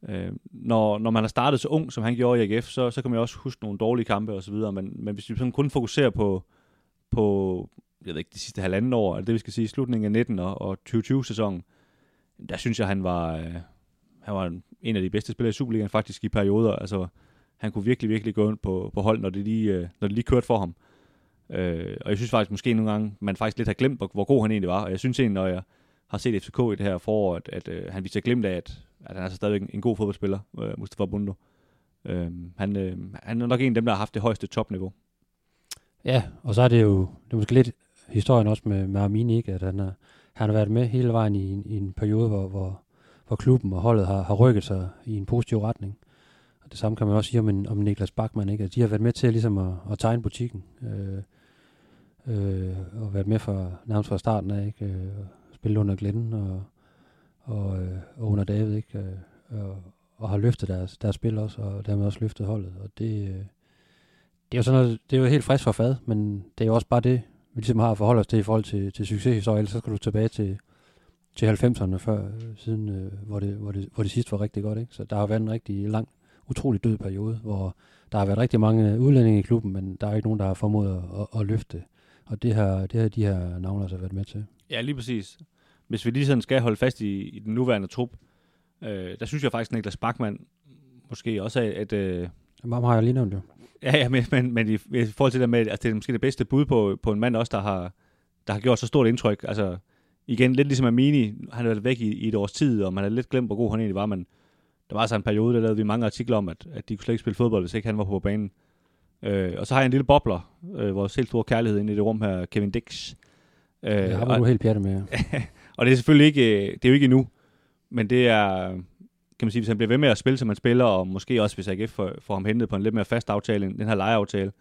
Øh, når, når man har startet så ung, som han gjorde i AGF, så, så kan man jo også huske nogle dårlige kampe og så videre, men, men hvis vi sådan kun fokuserer på, på jeg ved ikke, de sidste halvanden år, eller det vi skal sige, slutningen af 19 og, og 2020-sæsonen, der synes jeg, han var, øh, han var en af de bedste spillere i Superligaen faktisk i perioder. Altså, han kunne virkelig, virkelig gå ind på, på hold, når det lige, øh, når det lige kørte for ham. Øh, og jeg synes faktisk måske nogle gange, man faktisk lidt har glemt, hvor, hvor god han egentlig var. Og jeg synes egentlig, når jeg har set FCK i det her forår, at, at øh, han viser glemt af, at, at han er altså stadigvæk en, en god fodboldspiller, øh, Mustafa Bundo. Øh, han, øh, han er nok en af dem, der har haft det højeste topniveau. Ja, og så er det jo det er måske lidt historien også med, med Armini, ikke? at han, er, han har været med hele vejen i, en, i en periode, hvor, hvor, hvor klubben og holdet har, har rykket sig i en positiv retning. Og det samme kan man også sige om, en, om Niklas Bachmann, ikke? at de har været med til ligesom at, at tegne butikken, øh, øh, og været med fra, nærmest fra starten af, ikke? Øh, spille under Glenn og, og, øh, og under David, ikke? Øh, og, og har løftet deres, deres spil også, og dermed også løftet holdet. Og det, øh, det er jo sådan noget, det er jo helt frisk for fad, men det er jo også bare det, vi ligesom har at forholde os til i forhold til, til succeshistorier, ellers så skal du tilbage til, til 90'erne før, siden, øh, hvor, det, hvor, det, hvor det sidst var rigtig godt. Ikke? Så der har været en rigtig lang, utrolig død periode, hvor der har været rigtig mange øh, udlændinge i klubben, men der er ikke nogen, der har formået at, at, at løfte. Og det har, det har de her navne altså været med til. Ja, lige præcis. Hvis vi lige sådan skal holde fast i, i den nuværende trup, øh, der synes jeg faktisk, Niklas Bachmann måske også, at... et, øh, Jamen, har jeg lige nævnt jo. Ja, ja men, men, men i, i forhold til det med, altså det er måske det bedste bud på, på en mand også, der har, der har gjort så stort indtryk. Altså, igen, lidt ligesom Amini, han har været væk i, i et års tid, og man har lidt glemt, hvor god han egentlig var, men der var altså en periode, der lavede vi mange artikler om, at, at de kunne slet ikke spille fodbold, hvis ikke han var på banen. Øh, og så har jeg en lille bobler, øh, vores helt store kærlighed inde i det rum her, Kevin Dix. Øh, det har du helt pjattet med. og det er selvfølgelig ikke, det er jo ikke endnu, men det er, kan man sige, hvis han bliver ved med at spille, som han spiller, og måske også hvis AGF får, får ham hentet på en lidt mere fast aftale, end den her lejeaftale,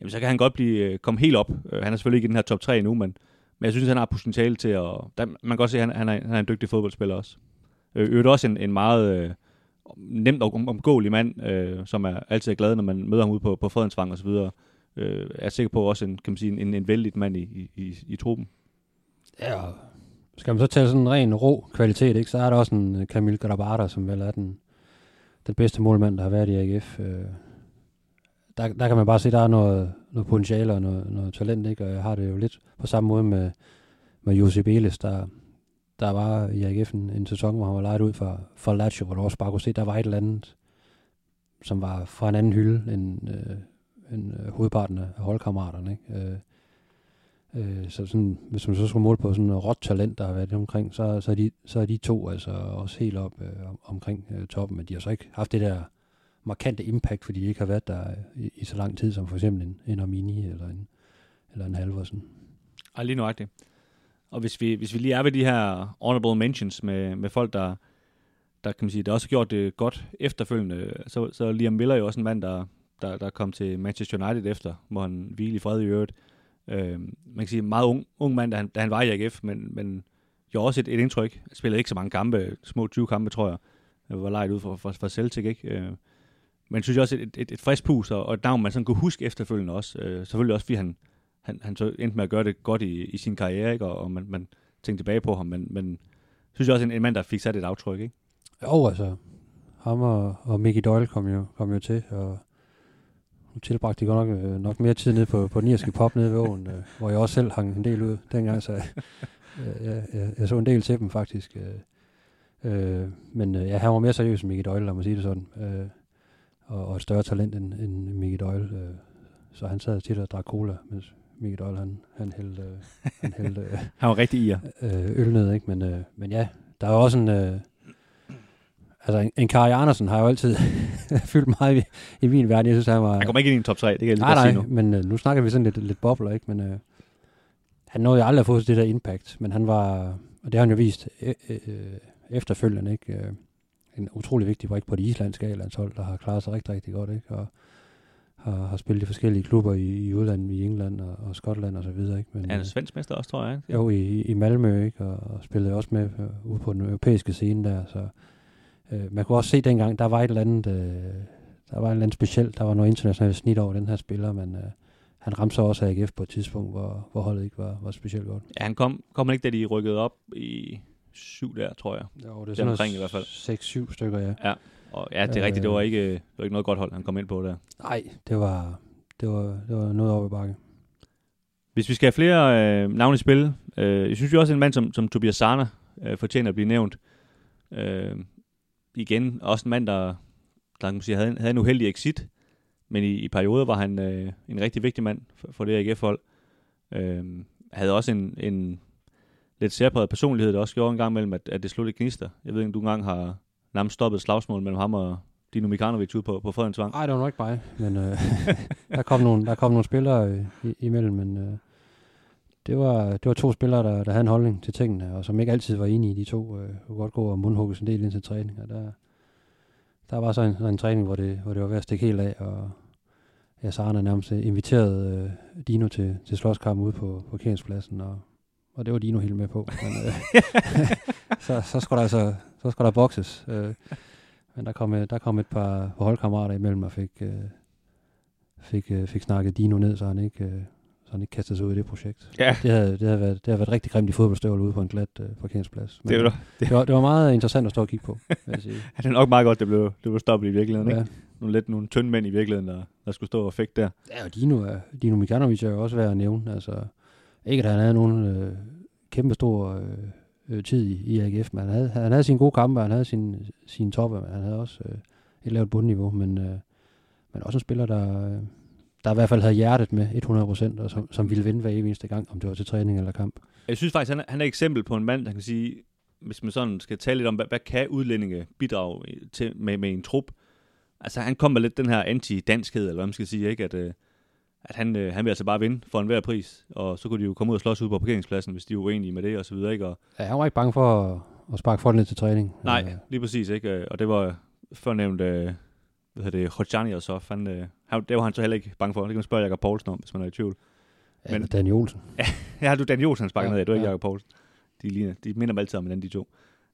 jamen så kan han godt blive øh, komme helt op. Øh, han er selvfølgelig ikke i den her top 3 nu, men, men jeg synes, han har potentiale til at... Der, man kan godt se, at han, han, er, han er en dygtig fodboldspiller også. Øh, øvrigt også en, en meget øh, nemt og omgåelig mand, øh, som er altid glad, når man møder ham ude på, på Fredensvang og så videre. Øh, er sikker på også en, kan man sige, en, en vældig mand i, i, i, i truppen. Ja, skal man så tage sådan en ren rå kvalitet, ikke, så er der også en øh, Camille Grabada, som vel er den, den bedste målmand, der har været i AGF. Øh, der, der kan man bare se, at der er noget, noget potentiale og noget, noget talent, ikke? og jeg har det jo lidt på samme måde med, med Josep Elis, der, der var i AGF en, en sæson, hvor han var lejet ud for, for Lazio, hvor du også bare kunne se, at der var et eller andet, som var fra en anden hylde end, øh, end øh, hovedparten af holdkammeraterne. Ikke? Øh, Øh, så sådan, hvis man så skulle måle på sådan noget råt talent, der har været omkring, så, så, er de, så er de to altså også helt op øh, omkring øh, toppen, men de har så ikke haft det der markante impact, fordi de ikke har været der øh, i, i så lang tid, som for eksempel en, en Armini eller en, eller en Halvorsen. Ej, lige nøjagtigt. Og hvis vi, hvis vi lige er ved de her honorable mentions med, med folk, der, der kan man sige, der også har gjort det godt efterfølgende, så, så Liam Miller er jo også en mand, der, der, der kom til Manchester United efter, hvor han hvilede i fred i øvrigt. Øh, Øh, man kan sige, meget ung, ung mand, da han, da han var i AGF, men, men gjorde også et, et indtryk. Han spillede ikke så mange kampe, små 20 kampe, tror jeg. Jeg var lejet ud for, for, for Celtic, ikke? Øh, men synes jeg også et, et, et frisk pus, og, og et navn, man sådan kunne huske efterfølgende også. Øh, selvfølgelig også, fordi han, han, han så endte med at gøre det godt i, i sin karriere, ikke? Og, og man, man tænkte tilbage på ham, men, men synes jeg også, en, en mand, der fik sat et aftryk, ikke? Jo, altså, ham og, og Mickey Doyle kom jo, kom jo til, og nu tilbragte de godt nok, øh, nok mere tid nede på, på den irske pop nede ved åen, øh, hvor jeg også selv hang en del ud dengang, så øh, jeg, jeg, jeg så en del til dem faktisk. Øh, øh, men øh, ja, han var mere seriøs end Mickey Doyle, lad mig sige det sådan. Øh, og, og et større talent end, end Mickey Doyle. Øh, så han sad tit og drak cola, mens Mickey Doyle, han, han hældte, øh, han hældte øh, Han var rigtig i øh, øl ned, ikke? Men, øh, men ja, der er også en... Øh, altså, en, Kari Andersen har jo altid fyldt meget i, i min verden. Jeg synes, han var... Han kommer ikke ind i en top 3, det kan jeg lige nej, godt sige nej, nu. men øh, nu snakker vi sådan lidt, lidt bobler, ikke? Men øh, han nåede jo aldrig at få det der impact, men han var... Og det har han jo vist øh, øh, efterfølgende, ikke? Øh, en utrolig vigtig brik på det islandske A-landshold, der har klaret sig rigtig, rigtig godt, ikke? Og har, har spillet i forskellige klubber i, i udlandet, i England og, og Skotland og så videre, ikke? Men, Han er øh, svensk mester også, tror jeg. Ikke? jo, i, i Malmø, ikke? Og, og spillede også med øh, ude på den europæiske scene der, så øh, man kunne også se dengang, der var et eller andet, øh, der var et eller andet specielt, der var noget internationalt snit over den her spiller, men øh, han ramte så også AGF på et tidspunkt, hvor, hvor holdet ikke var, var specielt godt. Ja, han kom, kom han ikke, da de rykkede op i syv der, tror jeg. Jo, det er sådan omkring i hvert fald. 6-7 stykker, ja. Og ja, det er øh, rigtigt, det var, ikke, det var ikke noget godt hold, han kom ind på der. Nej, det var, det var, det var noget over i bakke. Hvis vi skal have flere øh, navne i spil, øh, jeg synes jo også, en mand som, som Tobias Sarner øh, fortjener at blive nævnt. Øh, igen, også en mand, der, der kan man sige, havde, havde en uheldig exit, men i, i perioder var han øh, en rigtig vigtig mand for, for det AGF-hold. Øh, havde også en, en lidt særpræget personlighed, der også gjorde en gang mellem, at, at det sluttede gnister. Jeg ved ikke, om du engang har nærmest stoppet slagsmål mellem ham og Dino Mikanovic ude på, på Fredensvang. Nej, det var nok ikke mig, men øh, der, kom nogle, der kom nogle spillere øh, imellem, men øh, det, var, det var to spillere, der, der havde en holdning til tingene, og som ikke altid var enige, de to øh, kunne godt gå og mundhugges en del ind til træning, og der, der var så en, så en træning, hvor det, hvor det var ved at stikke helt af, og ja, Sarne nærmest øh, inviterede øh, Dino til, til slåskamp ude på parkeringspladsen, og, og det var Dino helt med på. Men, øh, så, så skulle der altså så skulle der bokses. Øh, men der kom, øh, der kom et par, par holdkammerater imellem og fik, øh, fik, øh, fik snakket Dino ned, så han ikke, øh, så han ikke kastede sig ud i det projekt. Ja. Det havde, det havde, været, det havde været rigtig grimt i fodboldstøvl ude på en glat øh, parkeringsplads. Men, Det jo- det, var, det var meget interessant at stå og kigge på, vil jeg sige. det er nok meget godt, det blev, det blev stoppet i virkeligheden. Ja. Ikke? Nogle lidt nogle tynde mænd i virkeligheden, der, der skulle stå og fægte der. Ja, og Dino, er, Dino Mikanovic er jo også værd at nævne. Altså, ikke at han havde nogen øh, kæmpe stor øh, øh, tid i, i AGF, men han havde, han havde sine gode kampe, han havde sine, sine toppe, men han havde også øh, et lavt bundniveau, men, øh, men også en spiller, der, øh, der i hvert fald havde hjertet med 100%, og som, som ville vinde hver eneste gang, om det var til træning eller kamp. Jeg synes faktisk, han er, han er et eksempel på en mand, der kan sige, hvis man sådan skal tale lidt om, hvad, hvad kan udlændinge bidrage til med, med en trup? Altså, han kom med lidt den her anti-danskhed, eller hvad man skal sige, ikke? At, øh, at han, øh, han vil altså bare vinde for enhver pris, og så kunne de jo komme ud og slås ud på parkeringspladsen, hvis de er uenige med det, og så videre, ikke? Og, Ja, han var ikke bange for at, at sparke folk ned til træning. nej, Øh, lige præcis, ikke? Og det var førnævnt, øh, hvad hedder det, Hodjani og så, han, øh, han, det var han så heller ikke bange for. Det kan man spørge Jakob Poulsen om, hvis man er i tvivl. men- Danny Olsen. Ja, har du Dan Jolsen, han sparker Ja, ned, du er ikke ja. ja. Jakob Poulsen. De, ligner, de minder mig altid om hinanden, de to.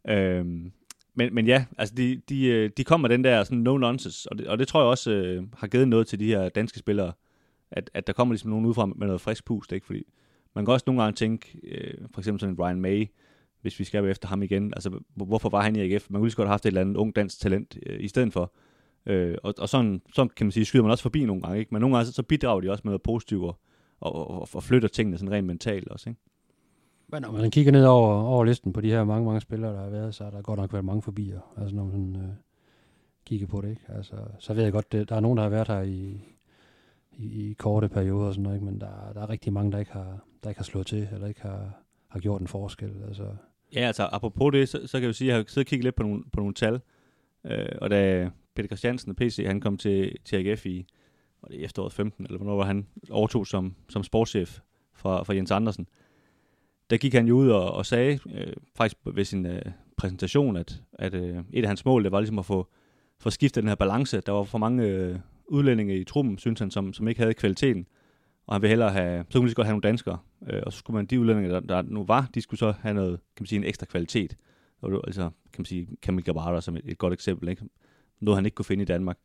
Øhm, men, men ja, altså de, de, øh, de kommer den der sådan no-nonsense, og det, og det tror jeg også øh, har givet noget til de her danske spillere, at, at der kommer ligesom nogen udefra med noget frisk pust, ikke? Fordi man kan også nogle gange tænke, øh, for eksempel sådan en Brian May, hvis vi skal efter ham igen, altså hvor- hvorfor var han i AGF? Man kunne lige så godt have haft et eller andet ung dansk talent øh, i stedet for. Øh, og, og sådan, sådan kan man sige, skyder man også forbi nogle gange, ikke? Men nogle gange så, så bidrager de også med noget positivt og, og, og, og flytter tingene sådan rent mentalt også, ikke? Men når man kigger ned over, over listen på de her mange, mange spillere, der har været, så har der godt nok været mange forbier. Altså når man sådan, øh, kigger på det, ikke? Altså, så ved jeg godt, det, der er nogen, der har været her i, i, i korte perioder og sådan noget, ikke? men der, der er rigtig mange, der ikke har, der ikke har slået til, eller ikke har, har gjort en forskel. Altså, Ja, altså apropos det, så, så kan jeg jo sige, at jeg har siddet og kigget lidt på nogle, på nogle tal, øh, og da Peter Christiansen og PC, han kom til, til AGF i, var det efteråret 15, eller hvornår var han overtog som, som sportschef fra, fra Jens Andersen, der gik han jo ud og, og sagde, øh, faktisk ved sin øh, præsentation, at, at øh, et af hans mål, det var ligesom at få, få skiftet den her balance. Der var for mange øh, udlændinge i truppen, synes han, som, som ikke havde kvaliteten. Og han ville hellere have, så kunne man lige godt have nogle danskere. Øh, og så skulle man, de udlændinge, der, der nu var, de skulle så have noget, kan man sige, en ekstra kvalitet. Og det var, altså, kan man sige, Kamil Gabata som et, et godt eksempel, ikke? Noget, han ikke kunne finde i Danmark.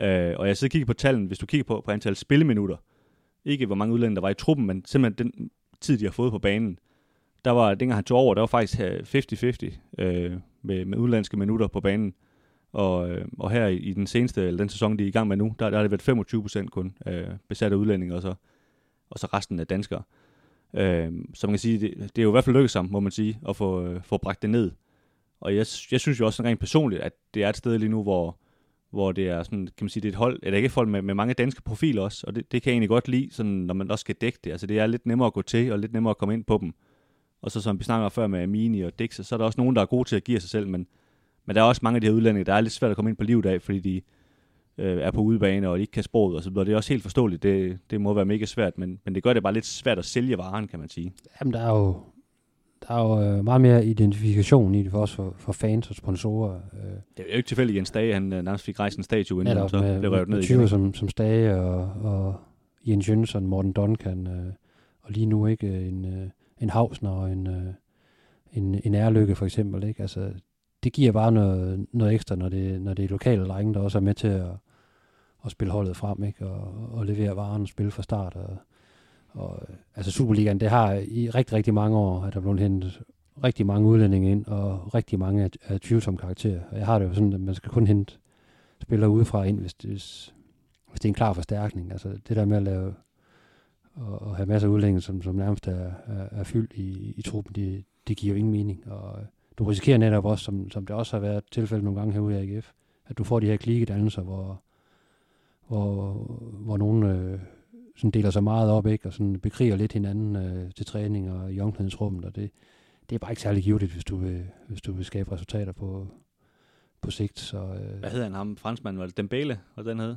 Øh, og jeg sidder og kigger på tallene, hvis du kigger på, på antal spilleminutter, ikke hvor mange udlændinge der var i truppen, men simpelthen den tid, de har fået på banen, der var, dengang han tog over, der var faktisk øh, 50-50 øh, med, med udlandske minutter på banen. Og, øh, og her i, i den seneste, eller den sæson, de er i gang med nu, der, der har det været 25 procent kun øh, besatte udlændinge, og så, og så resten af danskere. Øh, så man kan sige, det, det er jo i hvert fald lykkedes ham, må man sige, at få, øh, få bragt det ned. Og jeg, jeg synes jo også rent personligt, at det er et sted lige nu, hvor, hvor det er sådan, kan man sige, det er et hold, eller ikke et hold med, med mange danske profiler også, og det, det kan jeg egentlig godt lide, sådan, når man også skal dække det. Altså det er lidt nemmere at gå til, og lidt nemmere at komme ind på dem. Og så som vi snakker før med Amini og Dix, så er der også nogen, der er gode til at give sig selv, men, men der er også mange af de her udlændinge, der er lidt svært at komme ind på livet af, fordi de øh, er på udebane, og de ikke kan sproget og så videre. Det er også helt forståeligt, det, det må være mega svært, men, men det gør det bare lidt svært at sælge varen, kan man sige. Jamen, der er jo, der er jo øh, meget mere identifikation i det for os for, for fans og sponsorer. Øh, Det er jo ikke tilfældigt, at Jens Dage, han øh, nærmest fik rejst en statue, inden netop så med, blev revet ned igen. som, som Stage og, og Jens Jønsson, Morten Duncan, øh, og lige nu ikke en, øh, en Hausner og en, øh, en, en Ærlykke for eksempel. Ikke? Altså, det giver bare noget, noget ekstra, når det, når det er lokale drenge, der også er med til at, at spille holdet frem, ikke? Og, og levere varen og spille fra start. Og, og, øh, altså Superligaen, det har i rigtig, rigtig mange år, at der er blevet hentet rigtig mange udlændinge ind, og rigtig mange af, af tvivlsomme karakterer. Og jeg har det jo sådan, at man skal kun hente spillere udefra ind, hvis det, hvis det er en klar forstærkning. Altså det der med at lave og, og have masser af udlændinge, som, som nærmest er, er, er fyldt i, i truppen, det, det giver jo ingen mening. Og øh, du risikerer netop også, som, som det også har været tilfældet nogle gange herude i AGF, at du får de her klikkedannelser, hvor, hvor, hvor nogen øh, sådan deler sig meget op, ikke? og sådan bekriger lidt hinanden øh, til træning og i omklædningsrummet, og det, det er bare ikke særlig givet, hvis du vil, hvis du vil skabe resultater på, på sigt. Så, øh, Hvad hedder han, ham franskmanden? Var det Dembele, hvad den hed?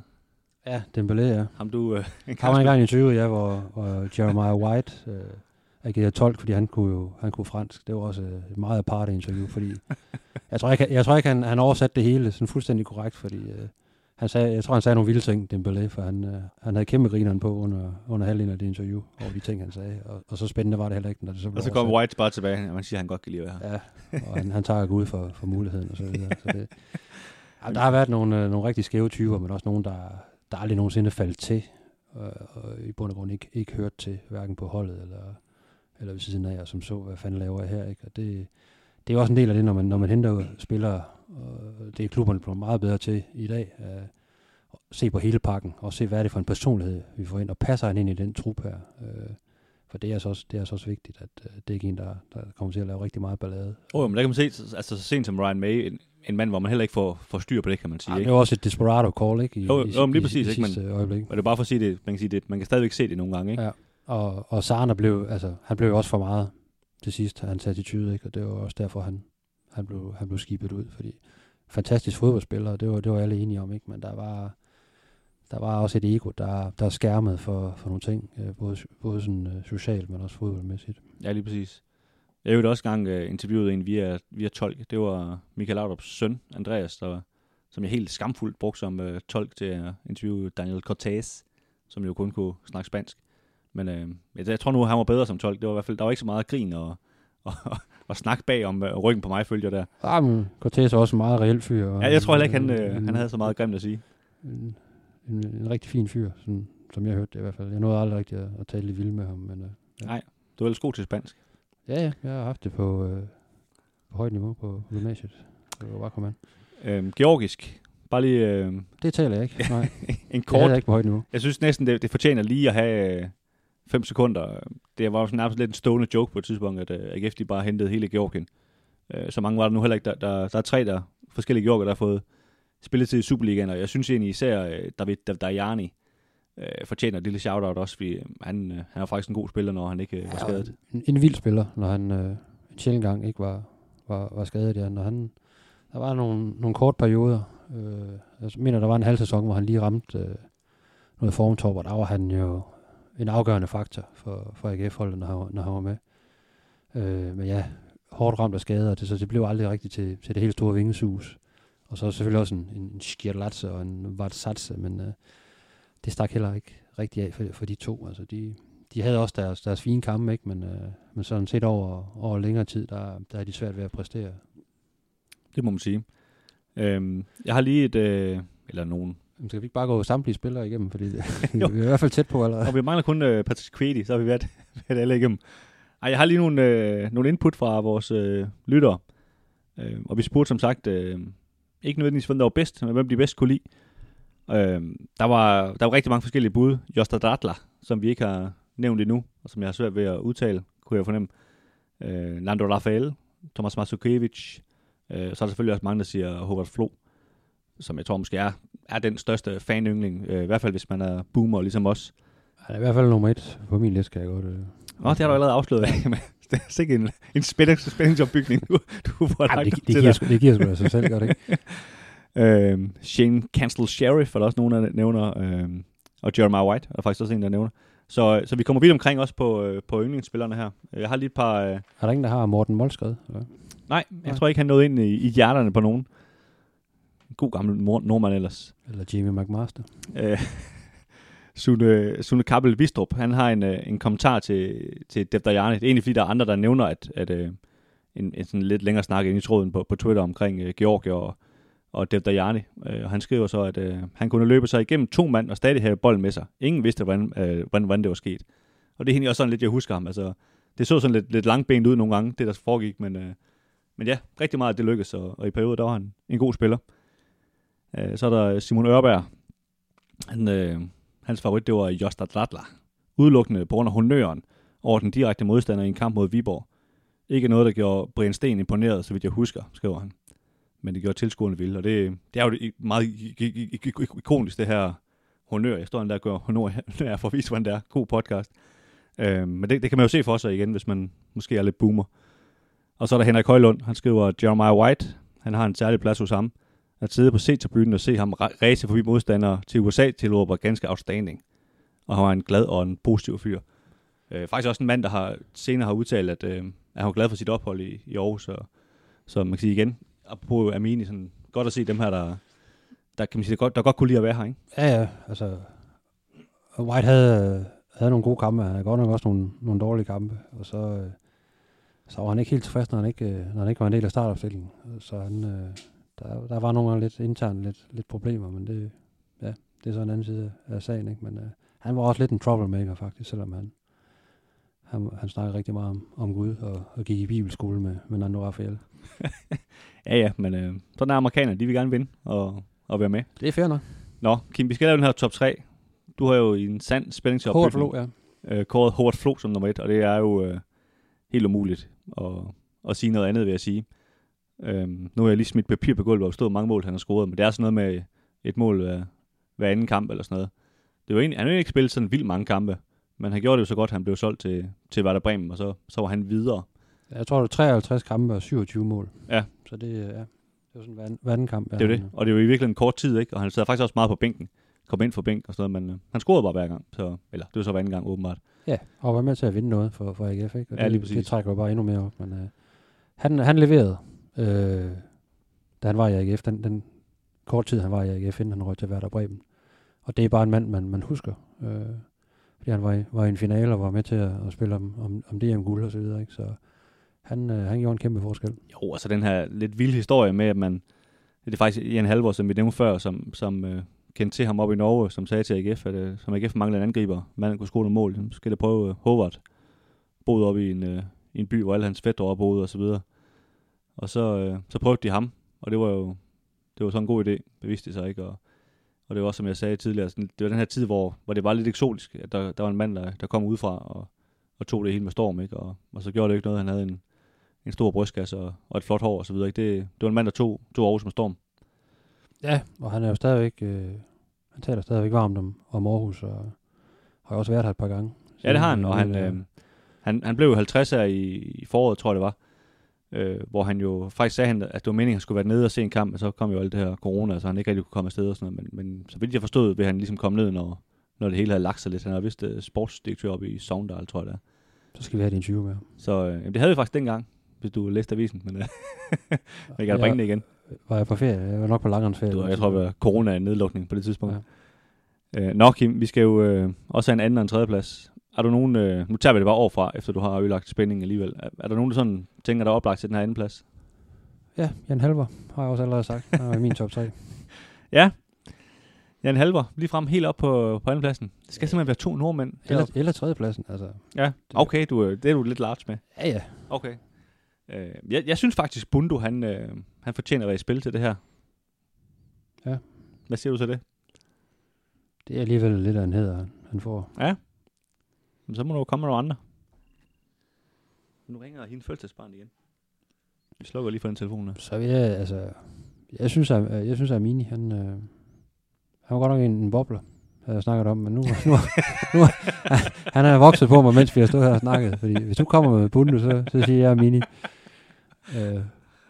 ja, Dembélé, ja. Ham du... Øh, en Han var engang i interviewet, ja, hvor, hvor Jeremiah White øh, agerede tolk, fordi han kunne jo han kunne fransk. Det var også øh, et meget aparte interview, fordi jeg tror ikke, jeg tror ikke han, han oversatte det hele sådan fuldstændig korrekt, fordi øh, han sagde, jeg tror, han sagde nogle vilde ting, Dembélé, for han, øh, han havde kæmpe grineren på under, under halvdelen af det interview, over de ting, han sagde. Og, og så spændende var det heller ikke, når det så blev Og så kom. White bare tilbage, og man siger, at han godt kan lide at være her. Ja, og han, han tager ud for, for muligheden og så videre. Så det, ja, der har været nogle, øh, nogle rigtig skæve typer, men også nogle, der, der aldrig nogensinde faldt til, og, og i bund og grund ikke, ikke hørt til, hverken på holdet eller, eller ved siden af, og som så, hvad fanden laver jeg her. Ikke? Og det, det er også en del af det, når man, når man henter spillere, og det er klubberne blevet meget bedre til i dag, at se på hele pakken, og se, hvad er det for en personlighed, vi får ind, og passer han ind i den trup her. Øh, for det er, så også, det er så også vigtigt, at øh, det er ikke en, der, der kommer til at lave rigtig meget ballade. Åh, oh, men der kan man se, altså så sent som Ryan May, en, en mand, hvor man heller ikke får, får styr på det, kan man sige. Ja, det ikke? er jo også et desperado call, ikke? I, Jo, i, jo, men lige præcis, i, ikke? i Men- sidste øjeblik. Og det er bare for at sige det, man kan sige det, man kan stadigvæk se det nogle gange, ikke? Ja. Og, og Sarner blev, altså, han blev jo også for meget til sidst, hans attitude, ikke? Og det var også derfor, han, han, blev, han blev skibet ud, fordi fantastisk fodboldspiller, og det var, det var alle enige om, ikke? Men der var, der var også et ego, der, der skærmede for, for nogle ting, øh, både, både sådan, øh, socialt, men også fodboldmæssigt. Ja, lige præcis. Jeg har også gang øh, interviewet en via, via tolk. Det var Michael Laudrups søn, Andreas, der, som jeg helt skamfuldt brugte som uh, tolk til at interviewe Daniel Cortez, som jo kun kunne snakke spansk. Men uh, jeg, jeg tror nu, han var bedre som tolk. Det var i hvert fald, der var ikke så meget grin og, og, og snak bag om uh, ryggen på mig, følger der. Ah, men Cortez er også en meget reelt fyr. Og Ja, jeg tror heller ikke, han, uh, han havde så meget grimt at sige. en, en, en rigtig fin fyr, sådan, som jeg hørte det i hvert fald. Jeg nåede aldrig rigtig at, at tale lidt vildt med ham, men øh, Ja. Nej, du er ellers god til spansk. ja, ja, jeg har haft det på, øh, på højt niveau på gymnasiet. Det var bare komme an. Øhm, georgisk. Bare lige øh, Det taler jeg ikke. Nej, en kort. det er jeg ikke på højt niveau. Jeg synes næsten, det, det fortjener lige at have øh, fem sekunder. Det var jo sådan nærmest lidt en stående joke på et tidspunkt, at øh, AGF de bare hentede hele Georgien. Øh, så mange var der nu heller ikke. Der, der, der er tre der, forskellige Georgier, der har fået spilletid i Superligaen, og jeg synes egentlig især øh, David Dajani øh, fortjener et lille shout-out også, fordi han, øh, han er faktisk en god spiller, når han ikke øh, var skadet. En, en vild spiller, når han øh, en sjældent gang ikke var, var, var skadet. Ja. Når han, der var nogle, nogle korte perioder. Øh, jeg mener, der var en halv sæson, hvor han lige ramte øh, noget formtop, og der var han jo en afgørende faktor for, for AGF-holdet, når, han når han var med. Øh, men ja, hårdt ramt af skader, det, så det blev aldrig rigtigt til, til det helt store vingesus. Og så selvfølgelig også en, en Skirlatse og en Vartsatse, men øh, det stak heller ikke rigtig af for, for de to. Altså, de, de havde også deres, deres fine kampe, ikke? Men, øh, men sådan set over, over længere tid, der, der er de svært ved at præstere. Det må man sige. Øhm, jeg har lige et, øh, eller nogen, Jamen, skal vi ikke bare gå samtlige spillere igennem? Fordi det, vi er i hvert fald tæt på allerede. og vi mangler kun øh, Patrick Kvedi, så har vi været, været alle igennem. Ej, jeg har lige nogle, øh, nogle input fra vores øh, lyttere. Øh, og vi spurgte som sagt, øh, ikke nødvendigvis, hvem der var bedst, men hvem de bedst kunne lide. Øh, der, var, der var rigtig mange forskellige bud. Josta Datler, som vi ikke har nævnt endnu, og som jeg har svært ved at udtale, kunne jeg fornemme. Øh, Nando Rafael, Thomas Masukiewicz. Øh, så er der selvfølgelig også mange, der siger Howard Flo, som jeg tror måske er, er den største fanyngling. Øh, I hvert fald, hvis man er boomer, ligesom os. Er i hvert fald nummer et på min liste, kan jeg godt... Øh. Nå, det har du allerede afsløret af. Det er sikkert en, en spænding, spændingsopbygning, du, du får lagt det, det, til giver, sgu- det giver sgu sig selv, gør det ikke? Øh, Shane Cancel Sheriff er der også nogen, der nævner. Øh, og Jeremiah White er der faktisk også en, der nævner. Så, så vi kommer vidt omkring også på, øh, på yndlingsspillerne her. Jeg har lige et par... Øh, Er der ingen, der har Morten Molskred? Eller? nej, jeg Nej. tror ikke, han nåede ind i, i hjerterne på nogen. God gammel mor, nordmand ellers. eller Jimmy McMaster? Øh, Sune, Sune Kappel Vistrup, han har en, øh, en kommentar til, til Defterjane. Det er egentlig fordi, der er andre, der nævner, at, at øh, en, en sådan lidt længere snak ind i tråden på, på Twitter omkring øh, Georgia og, og Defterjane. Øh, og han skriver så, at øh, han kunne løbe sig igennem to mand og stadig have bolden med sig. Ingen vidste, hvordan, øh, hvordan, hvordan det var sket. Og det er egentlig også sådan lidt, jeg husker ham. Altså, det så sådan lidt, lidt langbenet ud nogle gange, det der foregik, men, øh, men ja, rigtig meget af det lykkedes, og, og i perioder, der var han en god spiller. Øh, så er der Simon Ørberg. Han, øh, hans favorit, det var Josta Dratler. Udelukkende på grund af honøren over den direkte modstander i en kamp mod Viborg. Ikke noget, der gjorde Brian Sten imponeret, så vidt jeg husker, skriver han. Men det gjorde tilskuerne vilde, og det, det er jo meget ikonisk, det her honør. Jeg står der og gør honør her for at vise, hvordan det er. God podcast. Øh, men det, det kan man jo se for sig igen, hvis man måske er lidt boomer. Og så er der Henrik Højlund. Han skriver, Jeremiah White, han har en særlig plads hos ham. At sidde på C-tribunen og se ham ra- forbi modstandere til USA til var ganske outstanding. Og han var en glad og en positiv fyr. Øh, faktisk også en mand, der har senere har udtalt, at, øh, at han var glad for sit ophold i, i Aarhus. Og, så man kan sige igen, på Amini, sådan, godt at se dem her, der, der, kan man sige, der, godt, der godt kunne lide at være her. Ikke? Ja, ja, altså... White havde, havde nogle gode kampe, han havde godt nok også nogle, nogle dårlige kampe, og så, øh, så var han ikke helt tilfreds, når han ikke, øh, når han ikke var en del af startopstillingen. Så han, øh, der, der var nogle gange lidt internt lidt, lidt problemer, men det, ja, det er så en anden side af sagen, ikke? Men øh, han var også lidt en troublemaker faktisk, selvom han, han, han snakkede rigtig meget om, om Gud og, og gik i bibelskole med, med Nando Raphael. Ja, ja, men øh, sådan er amerikanerne, de vil gerne vinde og, og være med. Det er fair nok. Nå, Kim, vi skal lave den her top 3. Du har jo en sand spændingsopbygning Hårdt Flo, ja. øh, kåret Howard Flo som nummer et, og det er jo øh, helt umuligt at, at sige noget andet, vil jeg sige. Øhm, nu har jeg lige smidt papir på gulvet og stået mange mål, han har scoret, men det er sådan noget med et mål hver, hver anden kamp eller sådan noget. Det var egentlig, han har ikke spillet sådan vildt mange kampe, men han gjorde det jo så godt, han blev solgt til, til Werder Bremen, og så, så var han videre. Jeg tror, det er 53 kampe og 27 mål. Ja. Så det, er- ja, det var sådan en vand, vandkamp. Det er det. Og det jo i virkeligheden en kort tid, ikke? Og han sad faktisk også meget på bænken. Kom ind for bænk og sådan noget, men øh, han scorede bare hver gang. Så, eller det var så hver anden gang, åbenbart. Ja, og var med til at vinde noget for, for AGF, ikke? Og Ja, det, lige præcis. det trækker jo bare endnu mere op. Men, øh, han, han leverede, øh, da han var i AGF, den, den kort tid, han var i AGF, inden han røg til Werder Bremen. Og det er bare en mand, man, man husker. Øh, fordi han var i, var i en finale og var med til at, at spille om, om, om DM-guld og så videre, ikke? Så han, øh, han gjorde en kæmpe forskel. Jo, altså den her lidt vilde historie med, at man... Det er faktisk Jan Halvor, som vi nævnte før, som, som øh, kendte til ham op i Norge, som sagde til AGF, at øh, som AGF manglede en angriber, manden kunne score nogle mål, så skal det prøve øh, Howard. Boede op i en, øh, i en by, hvor alle hans fætter boede og så videre. Og så, øh, så prøvede de ham, og det var jo det var sådan en god idé, beviste det sig ikke. Og, og det var også, som jeg sagde tidligere, sådan, det var den her tid, hvor, hvor det var lidt eksotisk, at der, der var en mand, der, der kom udefra og, og tog det hele med storm, ikke? Og, og så gjorde det ikke noget, han havde en, en stor brystkasse og, og et flot hår og så videre. Ikke? Det, det var en mand, der tog, tog Aarhus med storm. Ja, og han er jo stadigvæk, øh, han taler stadigvæk varmt om, om Aarhus, og har også været her et par gange. Ja, det har han, og han, øh, han, han blev jo 50 her i, i foråret, tror jeg det var. Øh, hvor han jo faktisk sagde, han, at det var meningen, at han skulle være nede og se en kamp, og så kom jo alt det her corona, så han ikke rigtig kunne komme afsted og sådan noget. Men, men så vidt jeg forstod, vil han ligesom komme ned, når, når det hele havde lagt sig lidt. Han er vist uh, sportsdirektør oppe i Sogndal, tror jeg det er. så skal vi have din 20 med. Så øh, jamen, det havde vi faktisk dengang, hvis du læste avisen, men øh, jeg kan da bringe det igen. Var jeg på ferie? Jeg var nok på langrendsferie. Det var, jeg tror, det var corona-nedlukning på det tidspunkt. Ja. Øh, nå, Kim, vi skal jo øh, også have en anden og en tredje plads. Er du nogen, øh, nu tager vi det bare overfra, efter du har ødelagt spændingen alligevel. Er, er der nogen, der sådan tænker, der er oplagt til den her anden plads? Ja, Jan Halver har jeg også allerede sagt. Han i min top 3. Ja. Jan Halver, lige frem helt op på, på andenpladsen. Det skal simpelthen være to nordmænd. Eller, eller tredjepladsen, altså. Ja, okay, du, er- det er du lidt large med. Ja, ja. Okay. Øh, jeg, jeg synes faktisk, Bundu, han, øh, han fortjener at være i spil til det her. Ja. Hvad siger du til det? Det er alligevel lidt af en heder, han- får. Men så må der jo komme nogle andre. Nu ringer hende fødselsbarn igen. Vi slukker lige for den telefon her. Så vil jeg, altså... Jeg synes, at, jeg synes, at Mini, han, øh, han var godt nok en, en bobler, havde jeg snakket om, men nu, nu, nu han er vokset på mig, mens vi har stået her og snakket, fordi hvis du kommer med Bundu, så, så siger jeg Mini. Øh,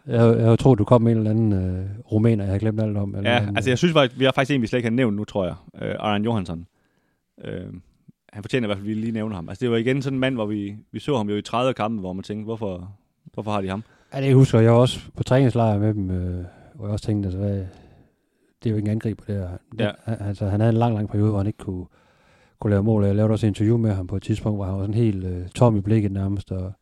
jeg, jeg troet, du kom med en eller anden øh, romaner, jeg har glemt alt om. Eller Ja, anden, altså jeg synes faktisk, vi har faktisk en, vi slet ikke har nævnt nu, tror jeg. Øh, Aran Johansson. Øh, han fortjener i hvert fald, at vi lige nævner ham. Altså det var igen sådan en mand, hvor vi, vi så ham jo i 30 kampe, hvor man tænkte, hvorfor, hvorfor har de ham? Ja, det husker jeg også på træningslejr med dem, øh, hvor jeg også tænkte, altså, hvad, det er jo ikke en angriber, det her. Ja. Han, altså, han havde en lang, lang periode, hvor han ikke kunne, kunne lave mål. Jeg lavede også et interview med ham på et tidspunkt, hvor han var sådan helt øh, tom i blikket nærmest, og,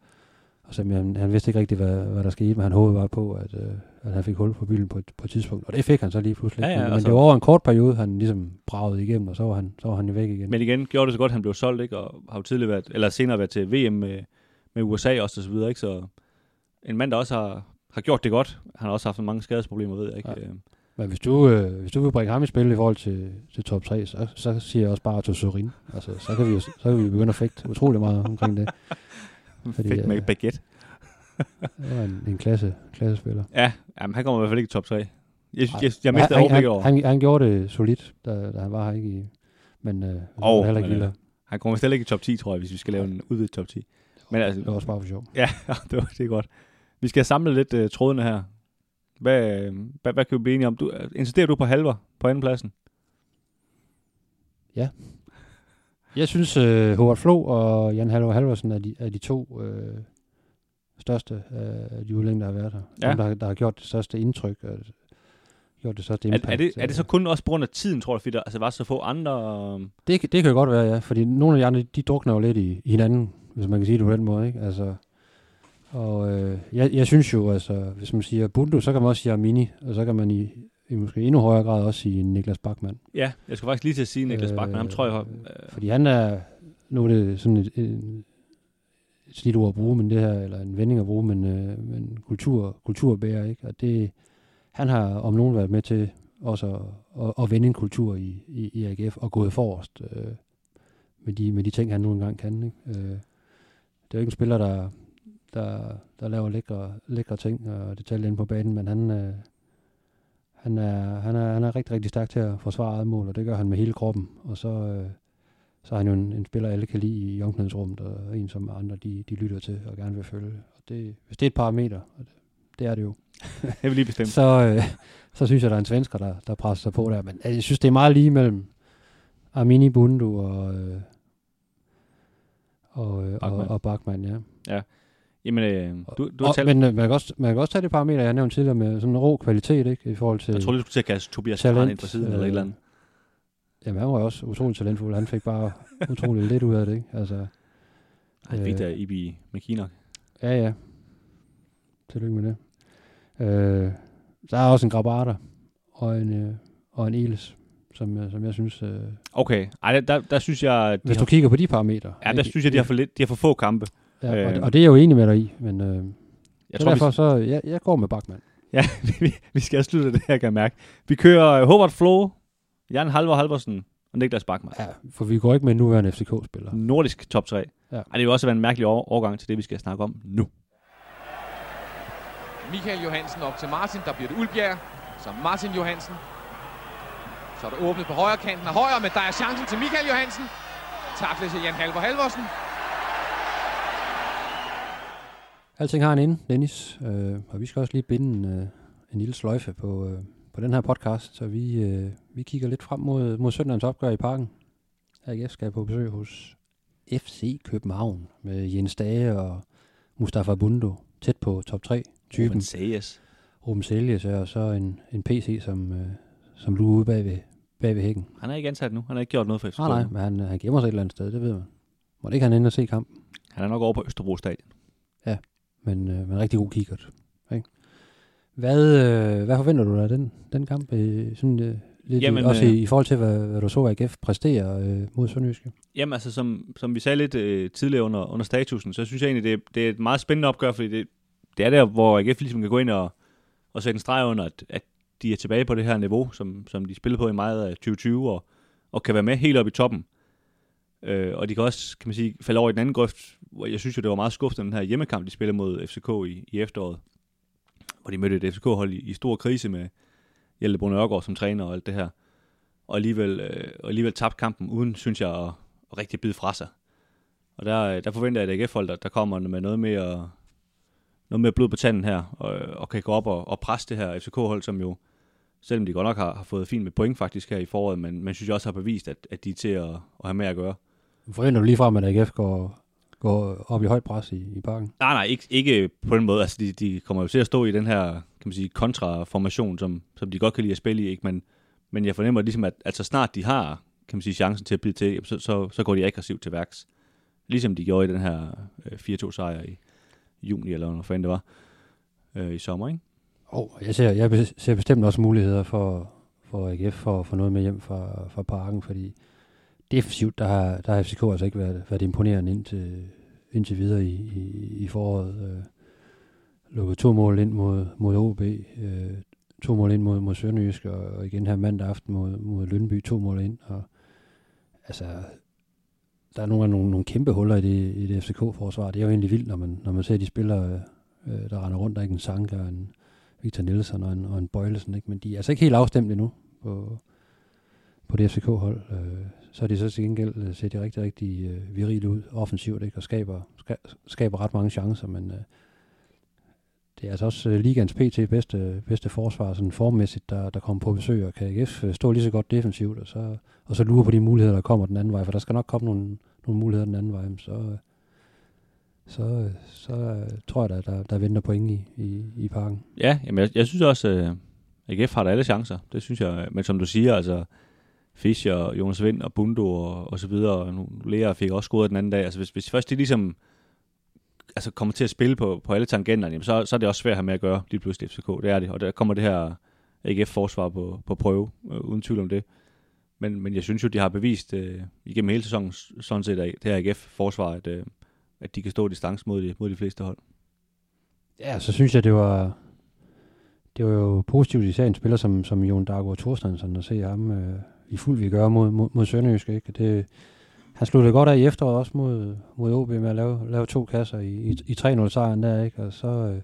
og så, han, han vidste ikke rigtigt, hvad, hvad der skete, men han håbede bare på, at, øh, at han fik hul på bilen på et, på et tidspunkt. Og det fik han så lige pludselig. Ja, ja, men, altså- det var over en kort periode, han ligesom bragede igennem, og så var han, så var han væk igen. Men igen, gjorde det så godt, han blev solgt, ikke? Og har jo tidligere været, eller senere været til VM med, med USA også, og så videre, ikke? Så en mand, der også har, har gjort det godt. Han har også haft mange skadesproblemer, ved jeg ikke? Ja. Ja. Men hvis du, øh, hvis du vil bringe ham i spil i forhold til, til top 3, så, så siger jeg også bare til Sorin. Altså, så kan vi så kan vi begynde at fægte utrolig meget omkring det. Fordi, Fedt med øh, baguette. Det var en, en klasse, klassespiller. Ja, jamen, han kommer i hvert fald ikke i top 3. Jeg, jeg, jeg, jeg mistede han, overblikket han, over. han, han, gjorde det solidt, da, da han var her ikke i... Men øh, oh, heller ikke men, øh. Han kommer slet ikke i top 10, tror jeg, hvis vi skal lave en udvidet top 10. Men altså, Det var også bare for sjov. Ja, det, var, det er godt. Vi skal samle lidt uh, trådene her. Hvad, øh, hvad, hvad kan vi blive enige om? Du, uh, insisterer du på halver på andenpladsen? Jeg synes, øh, Howard Flo og Jan Halvor Halvorsen er de, er de to øh, største de udlændinge, der har været her. Ja. Dem, der, der har gjort det største indtryk og gjort det største Er, impact. er, det, er det så øh. kun også på grund af tiden, tror du, fordi der altså, var så få andre... øhm, Det, det kan jo godt være, ja. Fordi nogle af de andre, de drukner jo lidt i, i hinanden, hvis man kan sige det på den måde, ikke? Altså, og øh, jeg, jeg synes jo, altså, hvis man siger Bundu, så kan man også sige Armini, og så kan man i, i måske endnu højere grad også sige Niklas Bachmann. Ja, jeg skulle faktisk lige til at sige Niklas Bachmann. Ham tror jeg... Øh, Fordi han er, nu er det sådan et, et slidt ord at bruge, men det her, eller en vending at bruge, men, øh, men kultur, kulturbærer, ikke? Og det, han har om nogen været med til også at, at, at vende en kultur i, i, i AGF og gået forrest øh, med, de, med de ting, han nu engang kan. Ikke? Øh, det er jo ikke en spiller, der, der, der laver lækre, lækre ting og detaljer inde på banen, men han, øh, han, er, han, er, han er rigtig, rigtig stærk til at forsvare eget mål, og det gør han med hele kroppen. Og så, øh, så er han jo en, en spiller, alle kan lide i omklædningsrummet, og en, som andre de, de lytter til og gerne vil følge. Og det, hvis det er et parameter, og det, det er det jo, jeg vil lige bestemme. så, øh, så synes jeg, der er en svensker, der, der presser sig på der. Men øh, jeg synes, det er meget lige mellem Armini Bundu og, øh, og, øh, og, Bachmann. og Bachmann, ja. Jamen, øh, du, du har og, talt... men øh, man, kan også, man kan også tage det parameter, jeg nævnte tidligere, med sådan en rå kvalitet, ikke? I forhold til Jeg troede, du skulle til at kaste Tobias Kran ind på siden, eller et eller andet. Jamen, han var jo også utrolig talentfuld. Han fik bare utrolig lidt ud af det, ikke? Altså, Han fik øh, da Ibi McKinnock. ja, ja. Tillykke med det. Øh, der er også en Grabata og en, øh, og en Eles, som, jeg- som jeg synes... Øh, Okay, Ej, der, der, der synes jeg... hvis har, du kigger på de parametre. ja, der ikke? synes jeg, de har for, lidt, de har for få kampe. Ja, og, øh, det, og det er jeg jo enig med dig i, men øh, Jeg så tror, derfor vi, så... Jeg, jeg går med Bachmann. ja, vi, vi skal have sluttet det her, kan jeg mærke. Vi kører Hobart Flo, Jan Halvor Halvorsen og Niklas Bachmann. Ja, for vi går ikke med en nuværende FCK-spiller. Nordisk top 3. Ja. Ej, det vil også være en mærkelig over- overgang til det, vi skal snakke om nu. Michael Johansen op til Martin. Der bliver det Ulbjerg. Så Martin Johansen. Så er der åbnet på højre kanten af højre, men der er chancen til Michael Johansen. Takles til Jan Halvor Halvorsen. Alting har en ende, Dennis, øh, og vi skal også lige binde en, øh, en lille sløjfe på, øh, på den her podcast, så vi, øh, vi kigger lidt frem mod, mod søndagens opgør i parken. AGF skal på besøg hos FC København med Jens Dage og Mustafa Bundo tæt på top 3 typen. Ruben Sayes. Ruben Seljes og så en, en PC, som, øh, som lurer ude bag ved, bag ved hækken. Han er ikke ansat nu. Han har ikke gjort noget for FCK. Nej, nej, men han, han gemmer sig et eller andet sted, det ved man. Må det ikke han inde og se kampen? Han er nok over på Østerbro Stadion. men, øh, men en rigtig god kikkert. Hvad, øh, hvad forventer du dig af den, den kamp? Øh, sådan, øh, Lidt Jamen, også øh, i, i forhold til, hvad, hvad du så AGF præstere øh, mod Sønderjyske. Jamen altså, som, som vi sagde lidt øh, tidligere under, under statusen, så synes jeg egentlig, det, er- det er et meget spændende opgør, fordi det, det er der, hvor AGF ligesom kan gå ind og, og sætte en streg under, at, at de er tilbage på det her niveau, som, som de spillede på i meget af 2020, og, og kan være med helt op i toppen. Øh, og de kan også, kan man sige, falde over i den anden grøft, hvor jeg synes jo, det var meget skuffende, den her hjemmekamp, de spillede mod FCK i, i efteråret, hvor de mødte et FCK-hold i, i stor krise med Hjelte Brun Ørgaard som træner og alt det her. Og alligevel, øh, og alligevel tabte kampen, uden, synes jeg, at, at rigtig bide fra sig. Og der, øh, der forventer jeg, at AGF-hold, der, der kommer med noget mere, noget mere blod på tanden her, og, og kan gå op og, og presse det her FCK-hold, som jo, selvom de godt nok har, har fået fint med point faktisk her i foråret, men man synes jeg også har bevist, at, at de er til at, at have med at gøre. Forventer du lige frem, at AGF går, går op i højt pres i, i parken? Nej, nej, ikke, ikke på den måde. Altså, de, de kommer jo til at stå i den her, kan man sige, kontraformation, som, som de godt kan lide at spille i, ikke? Men, men jeg fornemmer ligesom, at altså snart de har, kan man sige, chancen til at blive til, så, så, så går de aggressivt til værks. Ligesom de gjorde i den her øh, 4-2 sejr i juni, eller hvad fanden det var, øh, i sommer, ikke? Oh, jeg, ser, jeg ser bestemt også muligheder for, for AGF for at få noget med hjem fra, fra parken, fordi defensivt, der har, der har FCK altså ikke været, været imponerende indtil, indtil videre i, i, i foråret. Øh, lukket to mål ind mod, mod OB, øh, to mål ind mod, mod Sønderjysk, og, og igen her mandag aften mod, mod Lønby, to mål ind. Og, altså, der er nogle, nogle, nogle kæmpe huller i det, i det FCK-forsvar. Det er jo egentlig vildt, når man, når man ser de spillere, øh, der render rundt, der er ikke en Sanka en Victor Nielsen og en, og en Bøjlesen, ikke? men de er altså ikke helt afstemt endnu på, på det FCK-hold. Øh, så er de så til gengæld øh, ser de rigtig, rigtig øh, virile ud offensivt, ikke? og skaber, ska, skaber ret mange chancer, men øh, det er altså også øh, ligans PT bedste, bedste forsvar, sådan formmæssigt, der, der kommer på besøg, og kan øh, stå lige så godt defensivt, og så, og så lure på de muligheder, der kommer den anden vej, for der skal nok komme nogle, nogle muligheder den anden vej, men så, øh, så, så tror jeg, der, der, der venter point i, i, i parken. Ja, jamen jeg, jeg synes også, at AGF har da alle chancer. Det synes jeg. Men som du siger, altså Fischer, Jonas Vind og Bundo og, og så videre, og nu Lea fik også scoret den anden dag. Altså hvis, hvis først de ligesom altså kommer til at spille på, på alle tangenterne, jamen så, så er det også svært at have med at gøre lige pludselig FCK. Det er det. Og der kommer det her AGF-forsvar på, på prøve, øh, uden tvivl om det. Men, men jeg synes jo, de har bevist øh, igennem hele sæsonen, sådan set, at det her AGF-forsvar, at, øh, at de kan stå distance mod de, mod de fleste hold. Ja, så synes jeg, det var, det var jo positivt, især en spiller som, som Jon Dargaard Thorstensen, at se ham øh, i fuld vi gør mod, mod, mod Sønderjysk. Ikke? Det, han sluttede godt af i efteråret også mod, mod OB med at lave, lave to kasser i, i, i 3-0 sejren der, ikke? og så øh,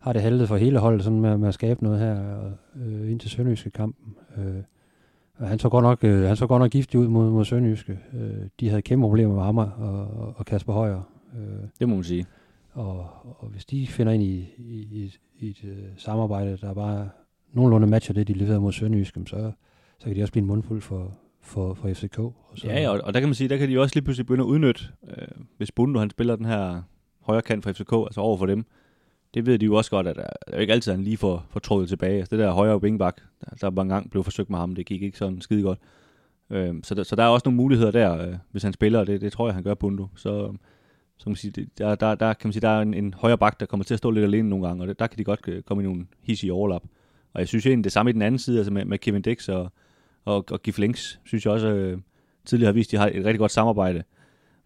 har det heldet for hele holdet sådan med, med at skabe noget her øh, ind til Sønderjyske kampen. Øh, og han så godt nok, øh, han så godt nok giftig ud mod, mod Sønderjyske. Øh, de havde kæmpe problemer med ham og, og, og Kasper Højer. Øh, Det må man sige. og, og hvis de finder ind i, i, i, i et uh, samarbejde, der bare nogenlunde matcher det, de leverede mod Sønderjysk, så, så kan de også blive en mundfuld for, for, for FCK. Og så, Ja, ja, og, og der kan man sige, der kan de også lige pludselig begynde at udnytte, øh, hvis Bundo han spiller den her højre kant for FCK, altså over for dem. Det ved de jo også godt, at der, er jo ikke altid, han lige får, får trukket tilbage. Altså det der højre wingback, der, der var en gang blev forsøgt med ham, det gik ikke sådan skide godt. Øh, så, der, så der er også nogle muligheder der, øh, hvis han spiller, og det, det tror jeg, han gør Bundo. Så, så kan man sige, der, der, der, kan man sige, der er en, en højre bak, der kommer til at stå lidt alene nogle gange, og det, der kan de godt øh, komme i nogle hissige overlap. Og jeg synes egentlig det samme i den anden side, altså med, med Kevin Dix og, og, og Gif Links, synes jeg også øh, tidligere har vist, at de har et rigtig godt samarbejde.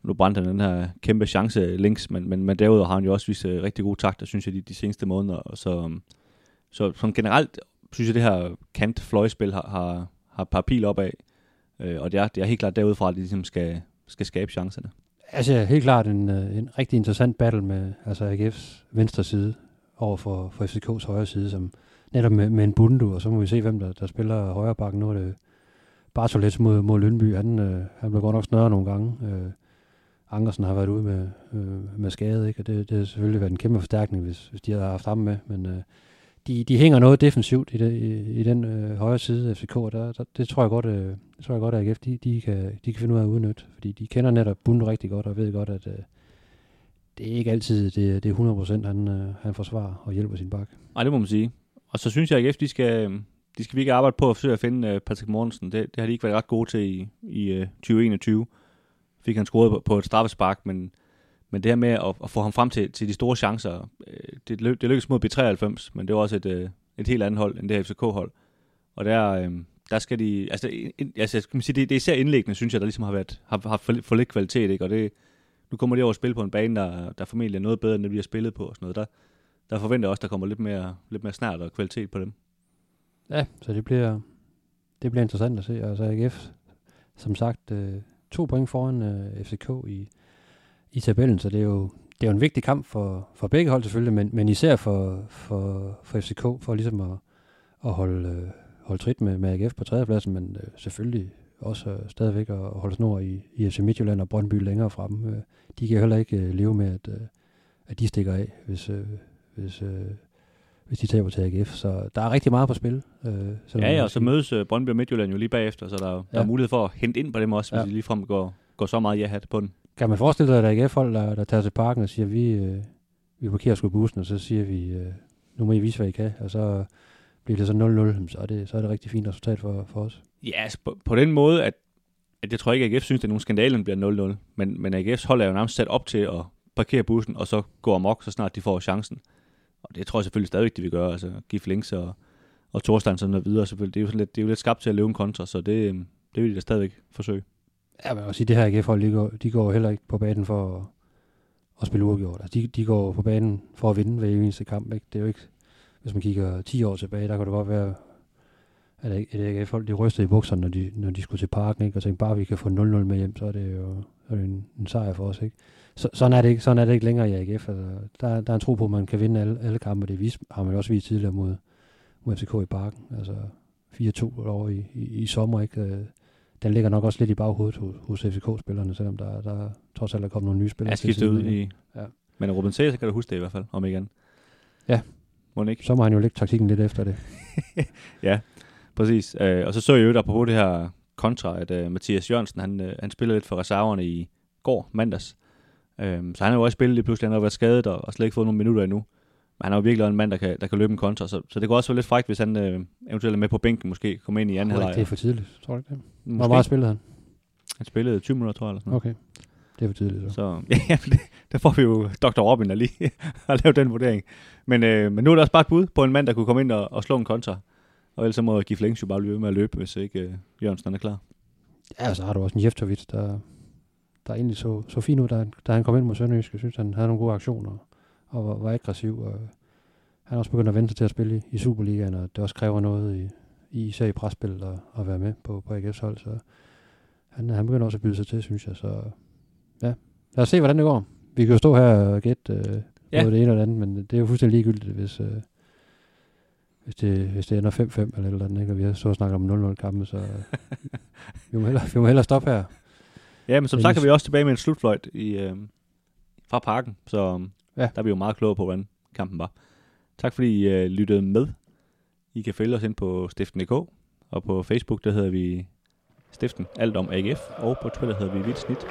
Nu brændte han den her kæmpe chance Links, men, men, men derudover har han jo også vist øh, rigtig gode takter, synes jeg, de, de seneste måneder. Og så, øhm, så som generelt synes jeg, det her kant fløjspil har, har, har par pil opad. Øh, og det er, det er helt klart derudfra, at de ligesom skal, skal skabe chancerne. Altså helt klart en, øh, en rigtig interessant battle med altså AGF's venstre side over for, for FCK's højre side, som netop med, med en bundu, og så må vi se, hvem der, der spiller højre bakken. Nu er det Bartolets mod, mod Lønby. Han, øh, han blev godt nok snørret nogle gange. Øh, Ankersen har været ude med, øh, med skade, ikke? og det, det har selvfølgelig været en kæmpe forstærkning, hvis, hvis de havde haft ham med. Men øh, de, de hænger noget defensivt i, det, i, i den øh, højre side af FCK, der, der, det tror jeg godt, øh, det tror jeg godt, at AGF de, de, kan, de kan finde ud af at udnytte, fordi de kender netop Bund rigtig godt, og ved godt, at øh, det er ikke altid det, det er 100% han, øh, han forsvarer og hjælper sin bak. Nej, det må man sige. Og så synes jeg, at AGF, de skal, de skal virkelig arbejde på at forsøge at finde uh, Patrick Mortensen. Det, det har de ikke været ret gode til i, i øh, 2021. Fik han scoret på, på et straffespark, men, men det her med at, at få ham frem til, til de store chancer, øh, det, det lykkedes mod B93, men det var også et, et helt andet hold end det her FCK-hold. Og der, der skal de, altså, in, altså skal man sige, det, det er især indlæggende, synes jeg, der ligesom har været, har, har for, for lidt kvalitet, ikke? og det, nu kommer de over at spille på en bane, der, der formentlig er noget bedre, end det vi har spillet på, og sådan noget. Der, der forventer jeg også, der kommer lidt mere, lidt mere snart og kvalitet på dem. Ja, så det bliver, det bliver interessant at se. Altså AGF, som sagt, øh, to point foran øh, FCK i, i tabellen, så det er jo, det er jo en vigtig kamp for, for begge hold selvfølgelig, men, men især for, for, for FCK, for ligesom at, at holde, øh, holde trit med, med AGF på tredjepladsen, men øh, selvfølgelig også øh, stadigvæk at, holde snor i, i FC Midtjylland og Brøndby længere fremme. Øh, de kan heller ikke øh, leve med, at, øh, at de stikker af, hvis, øh, hvis, øh, hvis de taber til AGF. Så der er rigtig meget på spil. Øh, ja, ja, og så mødes øh, Brøndby og Midtjylland jo lige bagefter, så der, ja. der er mulighed for at hente ind på dem også, hvis ja. de ligefrem går, går så meget ja-hat på den. Kan man forestille sig, at der er AGF-hold, der, der tager til parken og siger, vi, øh, vi parkerer sgu bussen, og så siger vi, øh, nu må I vise, hvad I kan, og så bliver det så 0-0, så er det, så er det rigtig fint resultat for, for os. Ja, altså på, på den måde, at, at jeg tror ikke, at AGF synes, at nogen skandalen bliver 0-0, men, men AGF's hold er jo nærmest sat op til at parkere bussen, og så gå amok, så snart de får chancen. Og det tror jeg selvfølgelig stadigvæk, de vil gøre, altså Gif Links og, og Thorstein sådan og videre selvfølgelig. Det er jo, sådan lidt, det er jo lidt skabt til at løbe en kontra, så det, øhm, det vil de da stadigvæk forsøge. Ja, men også sige, det her AGF-hold, de går, de går heller ikke på banen for at, at spille uafgjort. Altså, de, de går på banen for at vinde hver eneste kamp. Ikke? Det er jo ikke, hvis man kigger 10 år tilbage, der kan det godt være, at et AGF-hold, de rystede i bukserne, når de, når de skulle til parken, ikke? og tænkte, bare vi kan få 0-0 med hjem, så er det jo så er det en, en sejr for os. Ikke? Så, sådan, er det ikke, sådan er det ikke længere i AGF. Altså, der, der er en tro på, at man kan vinde alle, alle kampe. Det vis, har man også vist tidligere mod, mod FCK i parken. Altså 4-2 over i, i, i sommer. Ikke? Øh, den ligger nok også lidt i baghovedet hos, hos FCK-spillerne, selvom der, der trods alt er kommet nogle nye spillere. Jeg skiftet ud i... Ja. Men Ruben Cæsar kan du huske det i hvert fald, om igen. Ja. Må ikke? Så må han jo lægge taktikken lidt efter det. ja, præcis. Øh, og så så jeg jo der på det her kontra, at uh, Mathias Jørgensen, han, uh, han spillede lidt for reserverne i går, mandags. Um, så han har jo også spillet lige pludselig, han har været skadet og, og slet ikke fået nogle minutter endnu. Men han er jo virkelig en mand, der kan, der kan løbe en kontra, så, så det kunne også være lidt frækt, hvis han øh, eventuelt er med på bænken, måske komme ind i anden halvleg. Det er for tidligt, tror ikke det? Måske. Hvor meget spillede han? Han spillede 20 minutter, tror jeg. Eller sådan Okay, det er for tidligt. Så, så ja, det, der får vi jo Dr. Robin der lige at lave den vurdering. Men, øh, men nu er der også bare et bud på en mand, der kunne komme ind og, og slå en kontra. Og ellers så må Gif Længs jo bare blive med at løbe, hvis ikke øh, Jørgensen er klar. Ja, så har du også en Jeftovic, der, der egentlig så, så fint ud, da, da han kom ind mod Sønderjysk. Jeg synes, han havde nogle gode aktioner og var, var aggressiv. Og han er også begyndt at vente til at spille i, i Superligaen, og det også kræver noget i, i især i presspillet at, at være med på, på AGF's hold. Så han, han begynder også at byde sig til, synes jeg. Så ja, lad os se, hvordan det går. Vi kan jo stå her og gætte øh, ja. både det ene og det andet, men det er jo fuldstændig ligegyldigt, hvis, øh, hvis, det, hvis det ender 5-5 eller eller andet, ikke? og vi har så snakket om 0-0 kampe, så vi, må hellere, vi må hellere stoppe her. Ja, men som sagt er vi også tilbage med en slutfløjt i, øh, fra parken, så ja. der er vi jo meget klogere på, hvordan kampen var. Tak fordi I øh, lyttede med. I kan følge os ind på stiften.dk, og på Facebook, der hedder vi Stiften Alt om AGF, og på Twitter hedder vi Vildt Snit.